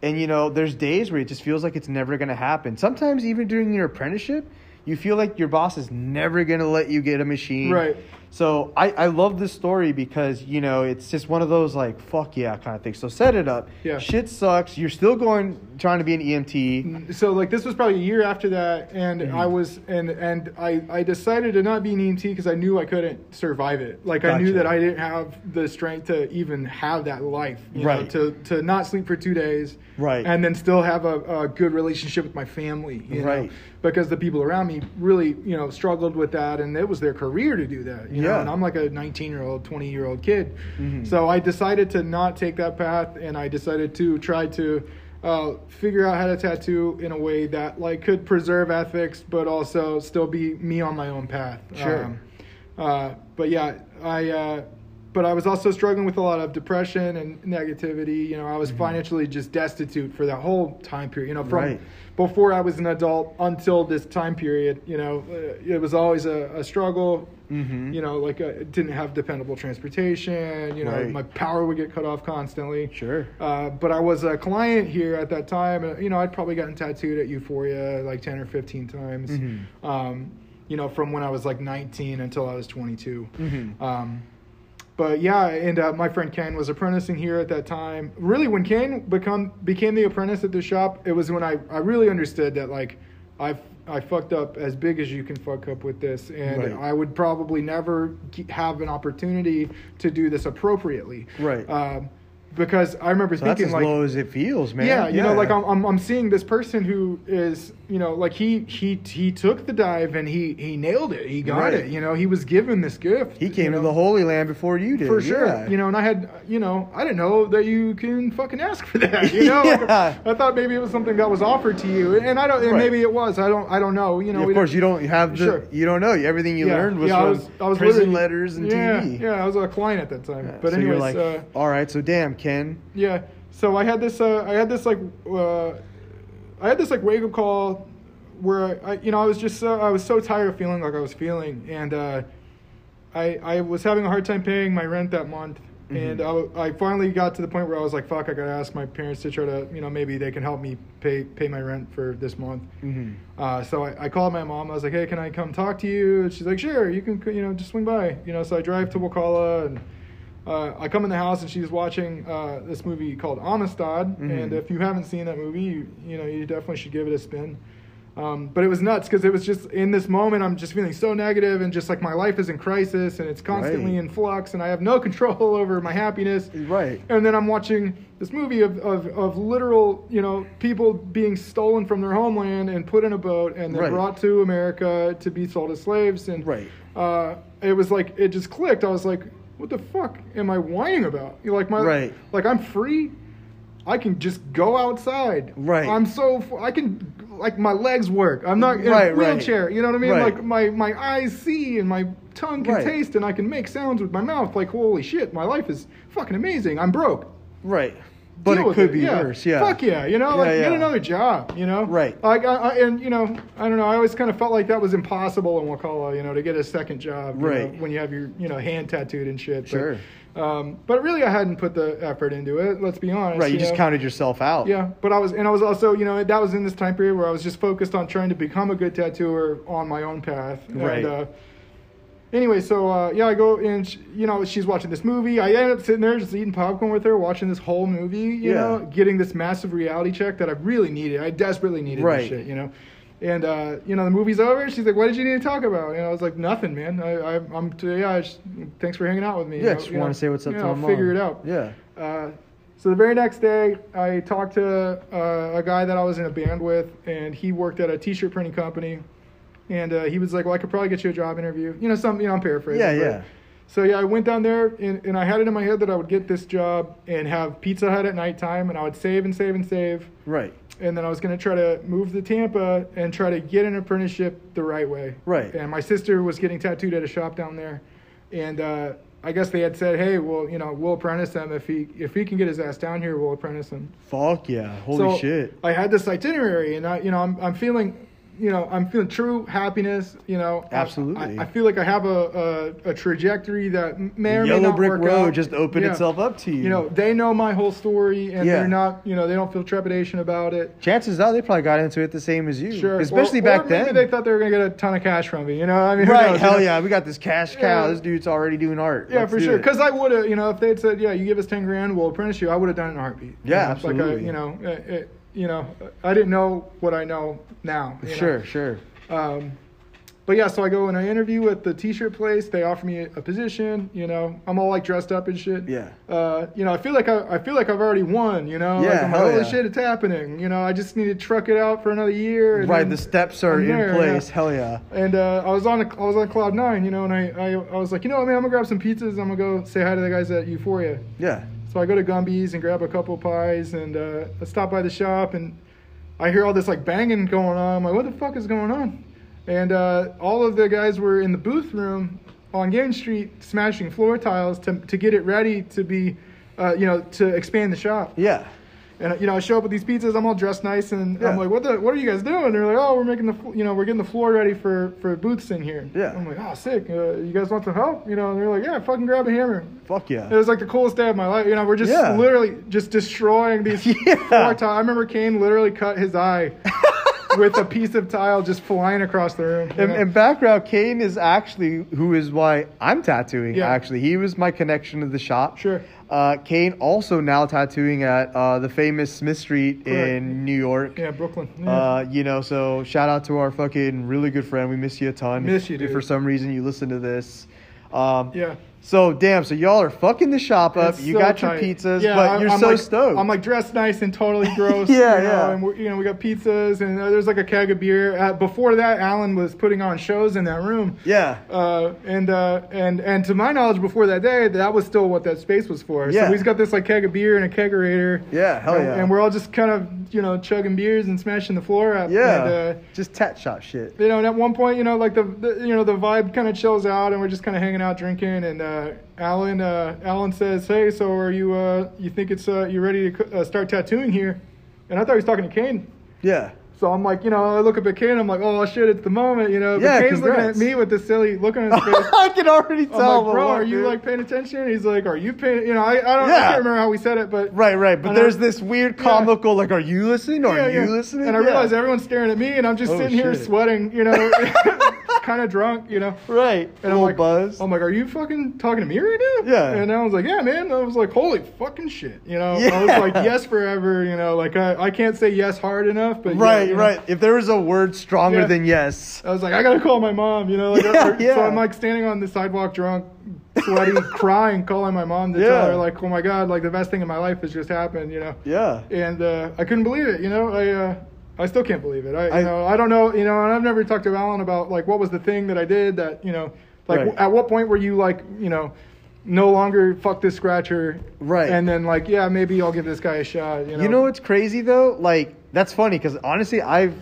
[SPEAKER 1] and you know, there's days where it just feels like it's never going to happen. Sometimes even during your apprenticeship, you feel like your boss is never going to let you get a machine.
[SPEAKER 2] Right.
[SPEAKER 1] So I, I love this story because, you know, it's just one of those like, fuck yeah kind of thing. So set it up.
[SPEAKER 2] Yeah.
[SPEAKER 1] Shit sucks. You're still going, trying to be an EMT.
[SPEAKER 2] so like this was probably a year after that and
[SPEAKER 1] Mhm.
[SPEAKER 2] i was and and i i decided to not be an emt because i knew i couldn't survive it like i knew that i didn't have the strength to even have that life you know,
[SPEAKER 1] Right.
[SPEAKER 2] to to not sleep for two days
[SPEAKER 1] Right.
[SPEAKER 2] and then still have a, a good relationship with my family you
[SPEAKER 1] Right.
[SPEAKER 2] know because the people around me really you know struggled with that and it was their career to do that you know
[SPEAKER 1] Yeah.
[SPEAKER 2] and i'm like a 19 year old 20 year old kid
[SPEAKER 1] Mhm.
[SPEAKER 2] so i decided to not take that path and i decided to try to uh, figure out how to tattoo in a way that like could preserve ethics but also still be me on my own path
[SPEAKER 1] Sure.
[SPEAKER 2] um, uh, but yeah i uh, but I was also struggling with a lot of depression and negativity. You know, I was financially just destitute for that whole time period. You know, from
[SPEAKER 1] Right.
[SPEAKER 2] before I was an adult until this time period. You know, uh, it was always a, a struggle.
[SPEAKER 1] Mhm.
[SPEAKER 2] You know, like uh, didn't have dependable transportation. You know,
[SPEAKER 1] Right.
[SPEAKER 2] my power would get cut off constantly.
[SPEAKER 1] Sure.
[SPEAKER 2] Uh, but I was a client here at that time. and You know, I'd probably gotten tattooed at Euphoria like 10 or 15 times.
[SPEAKER 1] Mhm.
[SPEAKER 2] Um, you know, from when I was like 19 until I was 22.
[SPEAKER 1] Mhm.
[SPEAKER 2] Um, but yeah, and uh, my friend Ken was apprenticing here at that time. Really, when Ken become became the apprentice at the shop, it was when I, I really understood that like I I fucked up as big as you can fuck up with this, and
[SPEAKER 1] Right.
[SPEAKER 2] I would probably never have an opportunity to do this appropriately.
[SPEAKER 1] Right.
[SPEAKER 2] Um, because I remember
[SPEAKER 1] So that's as
[SPEAKER 2] like
[SPEAKER 1] low as it feels, man.
[SPEAKER 2] yeah, you know, like I'm, I'm, I'm seeing this person who is, you know, like he, he, he took the dive and he, he nailed it. He got
[SPEAKER 1] Right.
[SPEAKER 2] it. You know, he was given this gift.
[SPEAKER 1] he came
[SPEAKER 2] you
[SPEAKER 1] to the Holy Land before you did.
[SPEAKER 2] for sure.
[SPEAKER 1] yeah.
[SPEAKER 2] You know, and I had, you know, I didn't know that you can fucking ask for that. You know,
[SPEAKER 1] Yeah.
[SPEAKER 2] I thought maybe it was something that was offered to you, and I don't, and
[SPEAKER 1] Right.
[SPEAKER 2] maybe it was. I don't, I don't know. You know,
[SPEAKER 1] of course,
[SPEAKER 2] don't-
[SPEAKER 1] you don't have the.
[SPEAKER 2] Sure.
[SPEAKER 1] You don't know. Everything you
[SPEAKER 2] Yeah,
[SPEAKER 1] learned was
[SPEAKER 2] yeah,
[SPEAKER 1] from
[SPEAKER 2] I was, I was
[SPEAKER 1] prison letters and
[SPEAKER 2] yeah,
[SPEAKER 1] TV.
[SPEAKER 2] Yeah, I was a client at that time.
[SPEAKER 1] Yeah,
[SPEAKER 2] But
[SPEAKER 1] so
[SPEAKER 2] anyways,
[SPEAKER 1] like,
[SPEAKER 2] uh,
[SPEAKER 1] all right, so damn, Ken.
[SPEAKER 2] Yeah. So I had this. Uh, I had this like. Uh, I had this like wake up call, where I, you know, I was just. So, I was so tired of feeling like I was feeling, and uh, I I was having a hard time paying my rent that month, and
[SPEAKER 1] Mhm.
[SPEAKER 2] I, I finally got to the point where I was like, fuck, I gotta ask my parents to try to, you know, maybe they can help me pay pay my rent for this month.
[SPEAKER 1] Mm-hmm.
[SPEAKER 2] Uh, so I, I called my mom. I was like, "Hey, can I come talk to you?" And she's like, "Sure, you can. You know, just swing by." You know, so I drive to Wakulla and uh, I come in the house and she's watching uh, this movie called Amistad.
[SPEAKER 1] Mhm.
[SPEAKER 2] And if you haven't seen that movie, you, you know, you definitely should give it a spin. Um, but it was nuts because it was just in this moment I'm just feeling so negative and just like my life is in crisis and it's constantly
[SPEAKER 1] Right.
[SPEAKER 2] in flux and I have no control over my happiness.
[SPEAKER 1] Right.
[SPEAKER 2] And then I'm watching this movie of, of, of literal, you know, people being stolen from their homeland and put in a boat and then
[SPEAKER 1] Right.
[SPEAKER 2] brought to America to be sold as slaves. And
[SPEAKER 1] Right.
[SPEAKER 2] uh, it was like it just clicked. I was like, what the fuck am I whining about? You like my
[SPEAKER 1] Right.
[SPEAKER 2] like I'm free. I can just go outside.
[SPEAKER 1] Right.
[SPEAKER 2] I'm so I can like my legs work. I'm not in
[SPEAKER 1] Right,
[SPEAKER 2] a
[SPEAKER 1] right.
[SPEAKER 2] wheelchair. You know what I mean?
[SPEAKER 1] Right.
[SPEAKER 2] Like my my eyes see and my tongue can
[SPEAKER 1] Right.
[SPEAKER 2] taste and I can make sounds with my mouth. Like holy shit, my life is fucking amazing. I'm broke.
[SPEAKER 1] Right. But it could be worse. Yeah.
[SPEAKER 2] Fuck yeah. You know,
[SPEAKER 1] Yeah,
[SPEAKER 2] like get another job. You know.
[SPEAKER 1] Right.
[SPEAKER 2] Like I, I, and you know I don't know. I always kind of felt like that was impossible in Wakulla. You know, to get a second job. you
[SPEAKER 1] Right.
[SPEAKER 2] know, when you have your you know hand tattooed and shit. But,
[SPEAKER 1] Sure.
[SPEAKER 2] um, but really, I hadn't put the effort into it. Let's be honest.
[SPEAKER 1] Right. You just
[SPEAKER 2] know?
[SPEAKER 1] counted yourself out.
[SPEAKER 2] Yeah, but I was, and I was also, you know, that was in this time period where I was just focused on trying to become a good tattooer on my own path.
[SPEAKER 1] Right.
[SPEAKER 2] And, uh, anyway, so uh, yeah, I go and sh you know she's watching this movie. I end up sitting there just eating popcorn with her, watching this whole movie. You
[SPEAKER 1] Yeah.
[SPEAKER 2] know, getting this massive reality check that I really needed. I desperately needed
[SPEAKER 1] Right.
[SPEAKER 2] this shit. You know. And uh, you know the movie's over. She's like, "What did you need to talk about?" And I was like, "Nothing, man. I, I, I'm yeah. I just, thanks for hanging out with me. you
[SPEAKER 1] Yeah.
[SPEAKER 2] know,
[SPEAKER 1] Just want
[SPEAKER 2] know,
[SPEAKER 1] to say what's up
[SPEAKER 2] you
[SPEAKER 1] to
[SPEAKER 2] know,
[SPEAKER 1] my mom.
[SPEAKER 2] Figure it out.
[SPEAKER 1] Yeah.
[SPEAKER 2] Uh, so the very next day, I talked to uh, a guy that I was in a band with, and he worked at a T-shirt printing company. And uh, he was like, "Well, I could probably get you a job interview." You know, some you know, I'm paraphrasing.
[SPEAKER 1] Yeah, yeah.
[SPEAKER 2] So yeah, I went down there, and, and I had it in my head that I would get this job and have Pizza Hut at nighttime, and I would save and save and save,
[SPEAKER 1] Right.
[SPEAKER 2] and then I was going to try to move to Tampa and try to get an apprenticeship the right way.
[SPEAKER 1] Right.
[SPEAKER 2] And my sister was getting tattooed at a shop down there, and uh, I guess they had said, "Hey, well, you know, we'll apprentice him if he if he can get his ass down here, we'll apprentice him."
[SPEAKER 1] Fuck yeah. Holy
[SPEAKER 2] so
[SPEAKER 1] shit.
[SPEAKER 2] I had this itinerary, and I, you know, I'm I'm feeling. You know, I'm feeling true happiness. You know,
[SPEAKER 1] Absolutely.
[SPEAKER 2] I, I feel like I have a, a, a trajectory that may or may
[SPEAKER 1] Yellow
[SPEAKER 2] not
[SPEAKER 1] brick
[SPEAKER 2] work
[SPEAKER 1] road
[SPEAKER 2] out.
[SPEAKER 1] just opened
[SPEAKER 2] Yeah.
[SPEAKER 1] itself up to you.
[SPEAKER 2] You know, they know my whole story, and
[SPEAKER 1] Yeah.
[SPEAKER 2] they're not. You know, they don't feel trepidation about it.
[SPEAKER 1] Chances are they probably got into it the same as you.
[SPEAKER 2] Sure.
[SPEAKER 1] Especially
[SPEAKER 2] Or-
[SPEAKER 1] back
[SPEAKER 2] or maybe
[SPEAKER 1] then.
[SPEAKER 2] they thought they were gonna get a ton of cash from me. You know, I mean,
[SPEAKER 1] right.
[SPEAKER 2] knows,
[SPEAKER 1] Hell
[SPEAKER 2] you know?
[SPEAKER 1] yeah. We got this cash cow.
[SPEAKER 2] Yeah.
[SPEAKER 1] This dude's already doing art.
[SPEAKER 2] Yeah,
[SPEAKER 1] Let's
[SPEAKER 2] for sure. Because I would have, you know, if they'd said, "Yeah, you give us ten grand, we'll apprentice you," I would have done it in a heartbeat. You
[SPEAKER 1] Yeah,
[SPEAKER 2] know, it's Like
[SPEAKER 1] absolutely.
[SPEAKER 2] I, you know, it, it, you know, I didn't know what I know now. you know?
[SPEAKER 1] Sure, sure.
[SPEAKER 2] Um, but yeah, so I go and I interview at the t-shirt place. They offer me a, position. You know, I'm all like dressed up and shit.
[SPEAKER 1] Yeah.
[SPEAKER 2] Uh, you know, I feel like I, I feel like I've already won. You know.
[SPEAKER 1] Yeah,
[SPEAKER 2] Like, I'm Holy
[SPEAKER 1] yeah.
[SPEAKER 2] shit, it's happening. You know, I just need to truck it out for another year. and
[SPEAKER 1] Right, the steps are
[SPEAKER 2] I'm
[SPEAKER 1] in
[SPEAKER 2] there,
[SPEAKER 1] place.
[SPEAKER 2] yeah.
[SPEAKER 1] Hell yeah.
[SPEAKER 2] And uh, I was on a, I was on cloud nine, you know, and I, I I was like, you know what, man, I'm gonna grab some pizzas. I'm gonna go say hi to the guys at Euphoria.
[SPEAKER 1] Yeah.
[SPEAKER 2] So I go to Gumby's and grab a couple pies, and uh, I stop by the shop, and I hear all this like banging going on. I'm like, what the fuck is going on? And uh, all of the guys were in the booth room, on Gaines Street smashing floor tiles to to get it ready to be, uh, you know, to expand the shop.
[SPEAKER 1] Yeah.
[SPEAKER 2] And you know, I show up with these pizzas. I'm all dressed nice, and
[SPEAKER 1] Yeah.
[SPEAKER 2] I'm like, "What the? What are you guys doing?" They're like, "Oh, we're making the, you know, we're getting the floor ready for for booths in here."
[SPEAKER 1] Yeah.
[SPEAKER 2] I'm like, "Oh, sick. Uh, you guys want some help?" You know, and they're like, "Yeah, fucking grab a hammer."
[SPEAKER 1] Fuck yeah.
[SPEAKER 2] It was like the coolest day of my life. You know, we're just
[SPEAKER 1] Yeah.
[SPEAKER 2] literally just destroying these
[SPEAKER 1] Yeah.
[SPEAKER 2] floor tiles. I remember Kane literally cut his eye with a piece of tile just flying across the room.
[SPEAKER 1] And, and background, Kane is actually who is why I'm tattooing.
[SPEAKER 2] Yeah.
[SPEAKER 1] Actually, he was my connection to the shop.
[SPEAKER 2] Sure.
[SPEAKER 1] Uh, Kane also now tattooing at uh, the famous Smith Street
[SPEAKER 2] Correct.
[SPEAKER 1] in New York.
[SPEAKER 2] yeah, Brooklyn. Yeah.
[SPEAKER 1] Uh, you know, so shout out to our fucking really good friend. We miss you a ton.
[SPEAKER 2] Miss you,
[SPEAKER 1] If
[SPEAKER 2] dude.
[SPEAKER 1] for some reason you listen to this. Um,
[SPEAKER 2] yeah.
[SPEAKER 1] So damn, so y'all are fucking the shop up.
[SPEAKER 2] It's
[SPEAKER 1] you
[SPEAKER 2] so
[SPEAKER 1] got
[SPEAKER 2] tight.
[SPEAKER 1] your pizzas,
[SPEAKER 2] Yeah,
[SPEAKER 1] but
[SPEAKER 2] I'm-
[SPEAKER 1] you're
[SPEAKER 2] I'm
[SPEAKER 1] so
[SPEAKER 2] like,
[SPEAKER 1] stoked.
[SPEAKER 2] I'm like dressed nice and totally gross.
[SPEAKER 1] Yeah,
[SPEAKER 2] you know,
[SPEAKER 1] yeah.
[SPEAKER 2] And we, you know, we got pizzas, and uh, there's like a keg of beer. Uh, before that, Alan was putting on shows in that room.
[SPEAKER 1] yeah,
[SPEAKER 2] Uh, and uh, and and to my knowledge, before that day, that was still what that space was for.
[SPEAKER 1] Yeah.
[SPEAKER 2] So we've got this like keg of beer and a kegerator.
[SPEAKER 1] Yeah, hell
[SPEAKER 2] and,
[SPEAKER 1] yeah.
[SPEAKER 2] And we're all just kind of you know chugging beers and smashing the floor up.
[SPEAKER 1] yeah,
[SPEAKER 2] And, uh,
[SPEAKER 1] just tat shop shit.
[SPEAKER 2] you know, and at one point, you know, like the, the you know the vibe kind of chills out, and we're just kind of hanging out drinking. And uh, Alan, uh, Alan says, "Hey, so are you? Uh, you think it's uh, you ready to uh, start tattooing here?" And I thought he was talking to Kane.
[SPEAKER 1] Yeah,
[SPEAKER 2] So I'm like, you know, I look at Kane. I'm like, oh shit, it's the moment, you know.
[SPEAKER 1] Yeah,
[SPEAKER 2] Kane's looking at me with this silly look on his face.
[SPEAKER 1] I can already
[SPEAKER 2] I'm
[SPEAKER 1] tell.
[SPEAKER 2] like, bro, are you
[SPEAKER 1] dude.
[SPEAKER 2] like paying attention? He's like, are you paying? You know, I, I don't, I can't remember how we said it, but
[SPEAKER 1] Right, right. But there's
[SPEAKER 2] I-
[SPEAKER 1] this weird
[SPEAKER 2] Yeah.
[SPEAKER 1] comical, like, are you listening? Or
[SPEAKER 2] Yeah,
[SPEAKER 1] are you
[SPEAKER 2] yeah.
[SPEAKER 1] listening?
[SPEAKER 2] And I
[SPEAKER 1] Yeah.
[SPEAKER 2] realize everyone's staring at me, and I'm just
[SPEAKER 1] Oh,
[SPEAKER 2] sitting here sweating, you know, kind of drunk, you know.
[SPEAKER 1] Right.
[SPEAKER 2] And
[SPEAKER 1] little
[SPEAKER 2] I'm like,
[SPEAKER 1] buzz.
[SPEAKER 2] I'm like, are you fucking talking to me right now?
[SPEAKER 1] Yeah.
[SPEAKER 2] And I was like, yeah, man. I was like, holy fucking shit, you know. I was like, yes forever, you know. Like I, I can't say yes hard enough, but yeah,
[SPEAKER 1] right,
[SPEAKER 2] you know.
[SPEAKER 1] right. If there was a word stronger
[SPEAKER 2] Yeah.
[SPEAKER 1] than yes.
[SPEAKER 2] I was like, I gotta call my mom, you know. Like,
[SPEAKER 1] Yeah,
[SPEAKER 2] or-
[SPEAKER 1] yeah.
[SPEAKER 2] So I'm like standing on the sidewalk, drunk, sweaty, crying, calling my mom to
[SPEAKER 1] Yeah.
[SPEAKER 2] tell her like, oh my god, like the best thing in my life has just happened, you know.
[SPEAKER 1] Yeah.
[SPEAKER 2] And uh, I couldn't believe it, you know. I uh, I still can't believe it. I,
[SPEAKER 1] I-
[SPEAKER 2] you know I don't know, you know, and I've never talked to Alan about like what was the thing that I did that you know, like
[SPEAKER 1] Right.
[SPEAKER 2] at what point were you like you know. No longer fuck this scratcher,
[SPEAKER 1] Right.
[SPEAKER 2] And then like, yeah, maybe I'll give this guy a shot. You know,
[SPEAKER 1] You know what's crazy though? Like that's funny because honestly, I've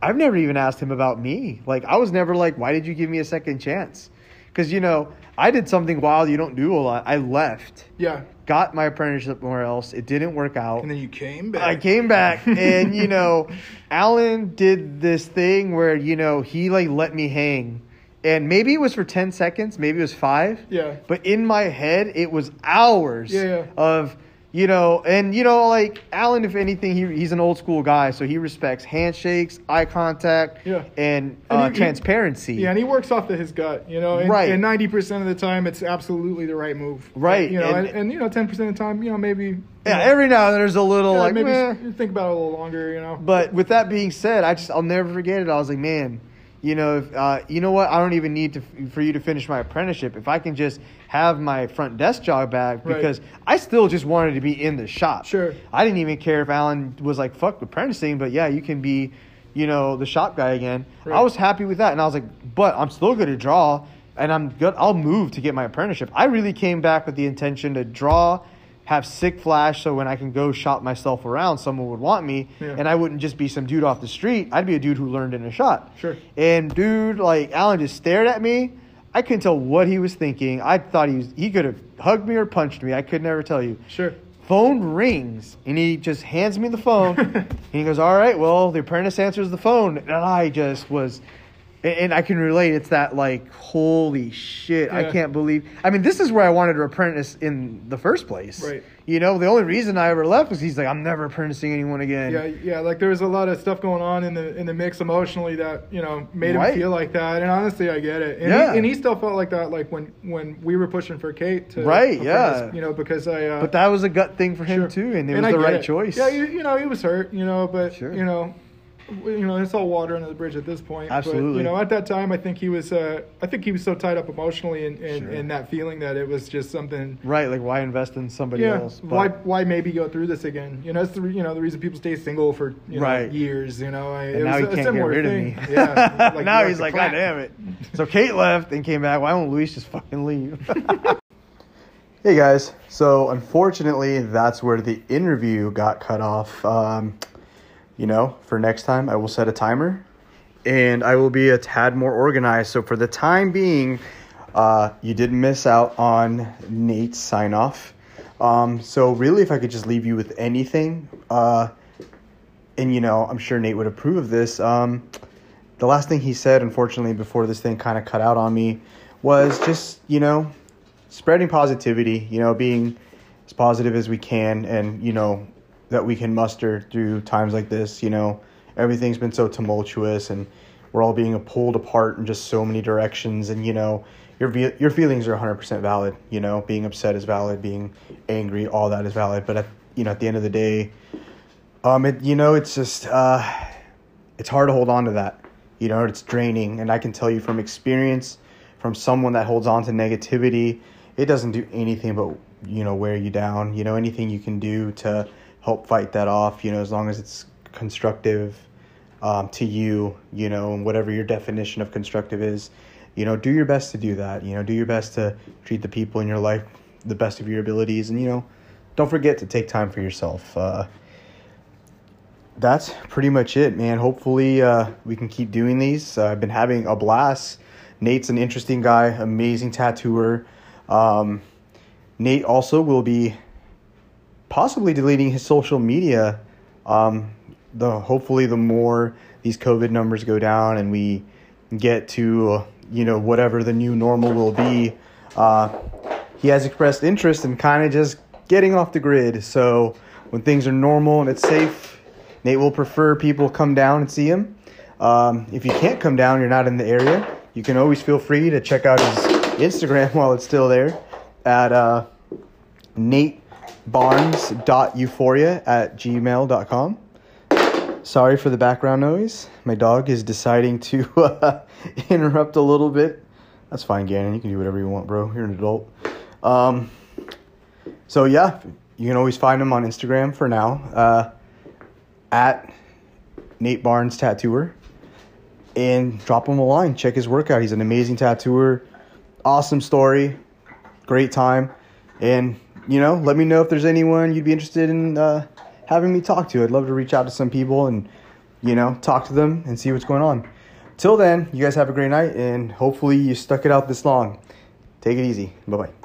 [SPEAKER 1] I've never even asked him about me. Like I was never like, why did you give me a second chance? Because you know, I did something wild you don't do a lot. I left,
[SPEAKER 2] Yeah,
[SPEAKER 1] got my apprenticeship somewhere else. It didn't work out.
[SPEAKER 2] and then you came back.
[SPEAKER 1] I came back and you know, Alan did this thing where you know he like let me hang, and maybe it was for ten seconds, maybe it was five.
[SPEAKER 2] Yeah.
[SPEAKER 1] But in my head, it was hours.
[SPEAKER 2] Yeah, yeah.
[SPEAKER 1] Of you know, and you know, like Alan, if anything, he he's an old school guy, so he respects handshakes, eye contact,
[SPEAKER 2] Yeah.
[SPEAKER 1] and,
[SPEAKER 2] And
[SPEAKER 1] uh,
[SPEAKER 2] he- he-
[SPEAKER 1] transparency.
[SPEAKER 2] Yeah, and he works off of his gut, you know. And,
[SPEAKER 1] Right.
[SPEAKER 2] And ninety percent of the time, it's absolutely the right move.
[SPEAKER 1] Right,
[SPEAKER 2] You know,
[SPEAKER 1] and-
[SPEAKER 2] and, and, you know, ten percent of the time, you know, maybe.
[SPEAKER 1] Yeah,
[SPEAKER 2] know,
[SPEAKER 1] every now and then there's a little
[SPEAKER 2] yeah,
[SPEAKER 1] like
[SPEAKER 2] maybe
[SPEAKER 1] meh.
[SPEAKER 2] s- think about it a little longer, you know.
[SPEAKER 1] But with that being said, I just I'll never forget it. I was like, man, you know, if, uh, you know what? I don't even need to for you to finish my apprenticeship. If I can just have my front desk job back,
[SPEAKER 2] Right.
[SPEAKER 1] because I still just wanted to be in the shop.
[SPEAKER 2] Sure.
[SPEAKER 1] I didn't even care if Alan was like, fuck apprenticing, but yeah, you can be, you know, the shop guy again. I was happy with that, and I was like, but I'm still going to draw. And I'm good. I'll move to get my apprenticeship. I really came back with the intention to draw, have sick flash, so when I can go shop myself around, someone would want me,
[SPEAKER 2] Yeah.
[SPEAKER 1] and I wouldn't just be some dude off the street. I'd be a dude who learned in a shot.
[SPEAKER 2] Sure.
[SPEAKER 1] And dude, like Alan just stared at me. I couldn't tell what he was thinking. I thought he was he could have hugged me or punched me. I could never tell you.
[SPEAKER 2] Sure.
[SPEAKER 1] Phone rings and he just hands me the phone and he goes, "All right, well, the apprentice answers the phone." And I just was and- and I can relate. It's that like, holy shit! I can't believe. I mean, this is where I wanted to apprentice in the first place.
[SPEAKER 2] Right.
[SPEAKER 1] You know, the only reason I ever left was he's like, "I'm never apprenticing anyone again."
[SPEAKER 2] Yeah, yeah. Like there was a lot of stuff going on in the in the mix emotionally that you know made
[SPEAKER 1] Right.
[SPEAKER 2] him feel like that. And honestly, I get it. And,
[SPEAKER 1] Yeah.
[SPEAKER 2] he, and he still felt like that, like when when we were pushing for Kate to
[SPEAKER 1] Right, yeah.
[SPEAKER 2] You know, because I. Uh,
[SPEAKER 1] But that was a gut thing for him
[SPEAKER 2] Sure.
[SPEAKER 1] too, and it
[SPEAKER 2] And
[SPEAKER 1] was
[SPEAKER 2] I
[SPEAKER 1] the right
[SPEAKER 2] it.
[SPEAKER 1] choice.
[SPEAKER 2] Yeah, you, you know, he was hurt, you know, but
[SPEAKER 1] Sure.
[SPEAKER 2] you know, you know, it's all water under the bridge at this point. But,
[SPEAKER 1] Absolutely.
[SPEAKER 2] you know, at that time, I think he was, uh, I think he was so tied up emotionally in, in,
[SPEAKER 1] Sure.
[SPEAKER 2] in that feeling that it was just something.
[SPEAKER 1] Right, like why invest in somebody
[SPEAKER 2] Yeah.
[SPEAKER 1] else? But-
[SPEAKER 2] Why? Why maybe go through this again? You know, it's the you know the reason people stay single for you know,
[SPEAKER 1] Right.
[SPEAKER 2] years. You know, I,
[SPEAKER 1] And
[SPEAKER 2] it
[SPEAKER 1] now
[SPEAKER 2] was
[SPEAKER 1] he
[SPEAKER 2] a
[SPEAKER 1] can't get
[SPEAKER 2] similar
[SPEAKER 1] rid
[SPEAKER 2] thing.
[SPEAKER 1] of me.
[SPEAKER 2] Yeah. like,
[SPEAKER 1] now he's like,
[SPEAKER 2] clap.
[SPEAKER 1] God damn it. So Kate left and came back. Why won't Luis just fucking leave? hey guys. So unfortunately, that's where the interview got cut off. Um, you know, for next time, I will set a timer and I will be a tad more organized. So for the time being, uh, you didn't miss out on Nate's sign off. Um, so really, if I could just leave you with anything, uh, and you know, I'm sure Nate would approve of this. Um, the last thing he said, unfortunately, before this thing kind of cut out on me, was just you know, spreading positivity. You know, being as positive as we can, and you know, that we can muster through times like this. You know, everything's been so tumultuous, and we're all being pulled apart in just so many directions, and you know your your feelings are 100% valid. You know, being upset is valid, being angry, all that is valid. But at you know, at the end of the day, um, it you know, it's just uh, it's hard to hold on to that. You know, it's draining, and I can tell you from experience, from someone that holds on to negativity, it doesn't do anything but you know wear you down. You know, anything you can do to help fight that off. You know, as long as it's constructive um, to you, you know, and whatever your definition of constructive is you know, do your best to do that. You know, do your best to treat the people in your life the best of your abilities, and you know, don't forget to take time for yourself. Uh, that's pretty much it, man. Hopefully, uh, we can keep doing these. Uh, I've been having a blast. Nate's an interesting guy, amazing tattooer. Um, Nate also will be possibly deleting his social media. Um, the hopefully the more these COVID numbers go down and we get to you know whatever the new normal will be. Uh, he has expressed interest in kind of just getting off the grid. So when things are normal and it's safe, Nate will prefer people come down and see him. Um, if you can't come down, you're not in the area, you can always feel free to check out his Instagram while it's still there at uh, natebarnes.euphoria at gmail.com. Sorry for the background noise. My dog is deciding to uh, interrupt a little bit. That's fine, Gannon. You can do whatever you want, bro. You're an adult. Um, so yeah, you can always find him on Instagram for now uh, at Nate Barnes Tattooer, and drop him a line. Check his work out. He's an amazing tattooer. Awesome story. Great time. And you know, let me know if there's anyone you'd be interested in. Uh, having me talk to. I'd love to reach out to some people and, you know, talk to them and see what's going on. Till then, you guys have a great night and hopefully you stuck it out this long. Take it easy. Bye bye.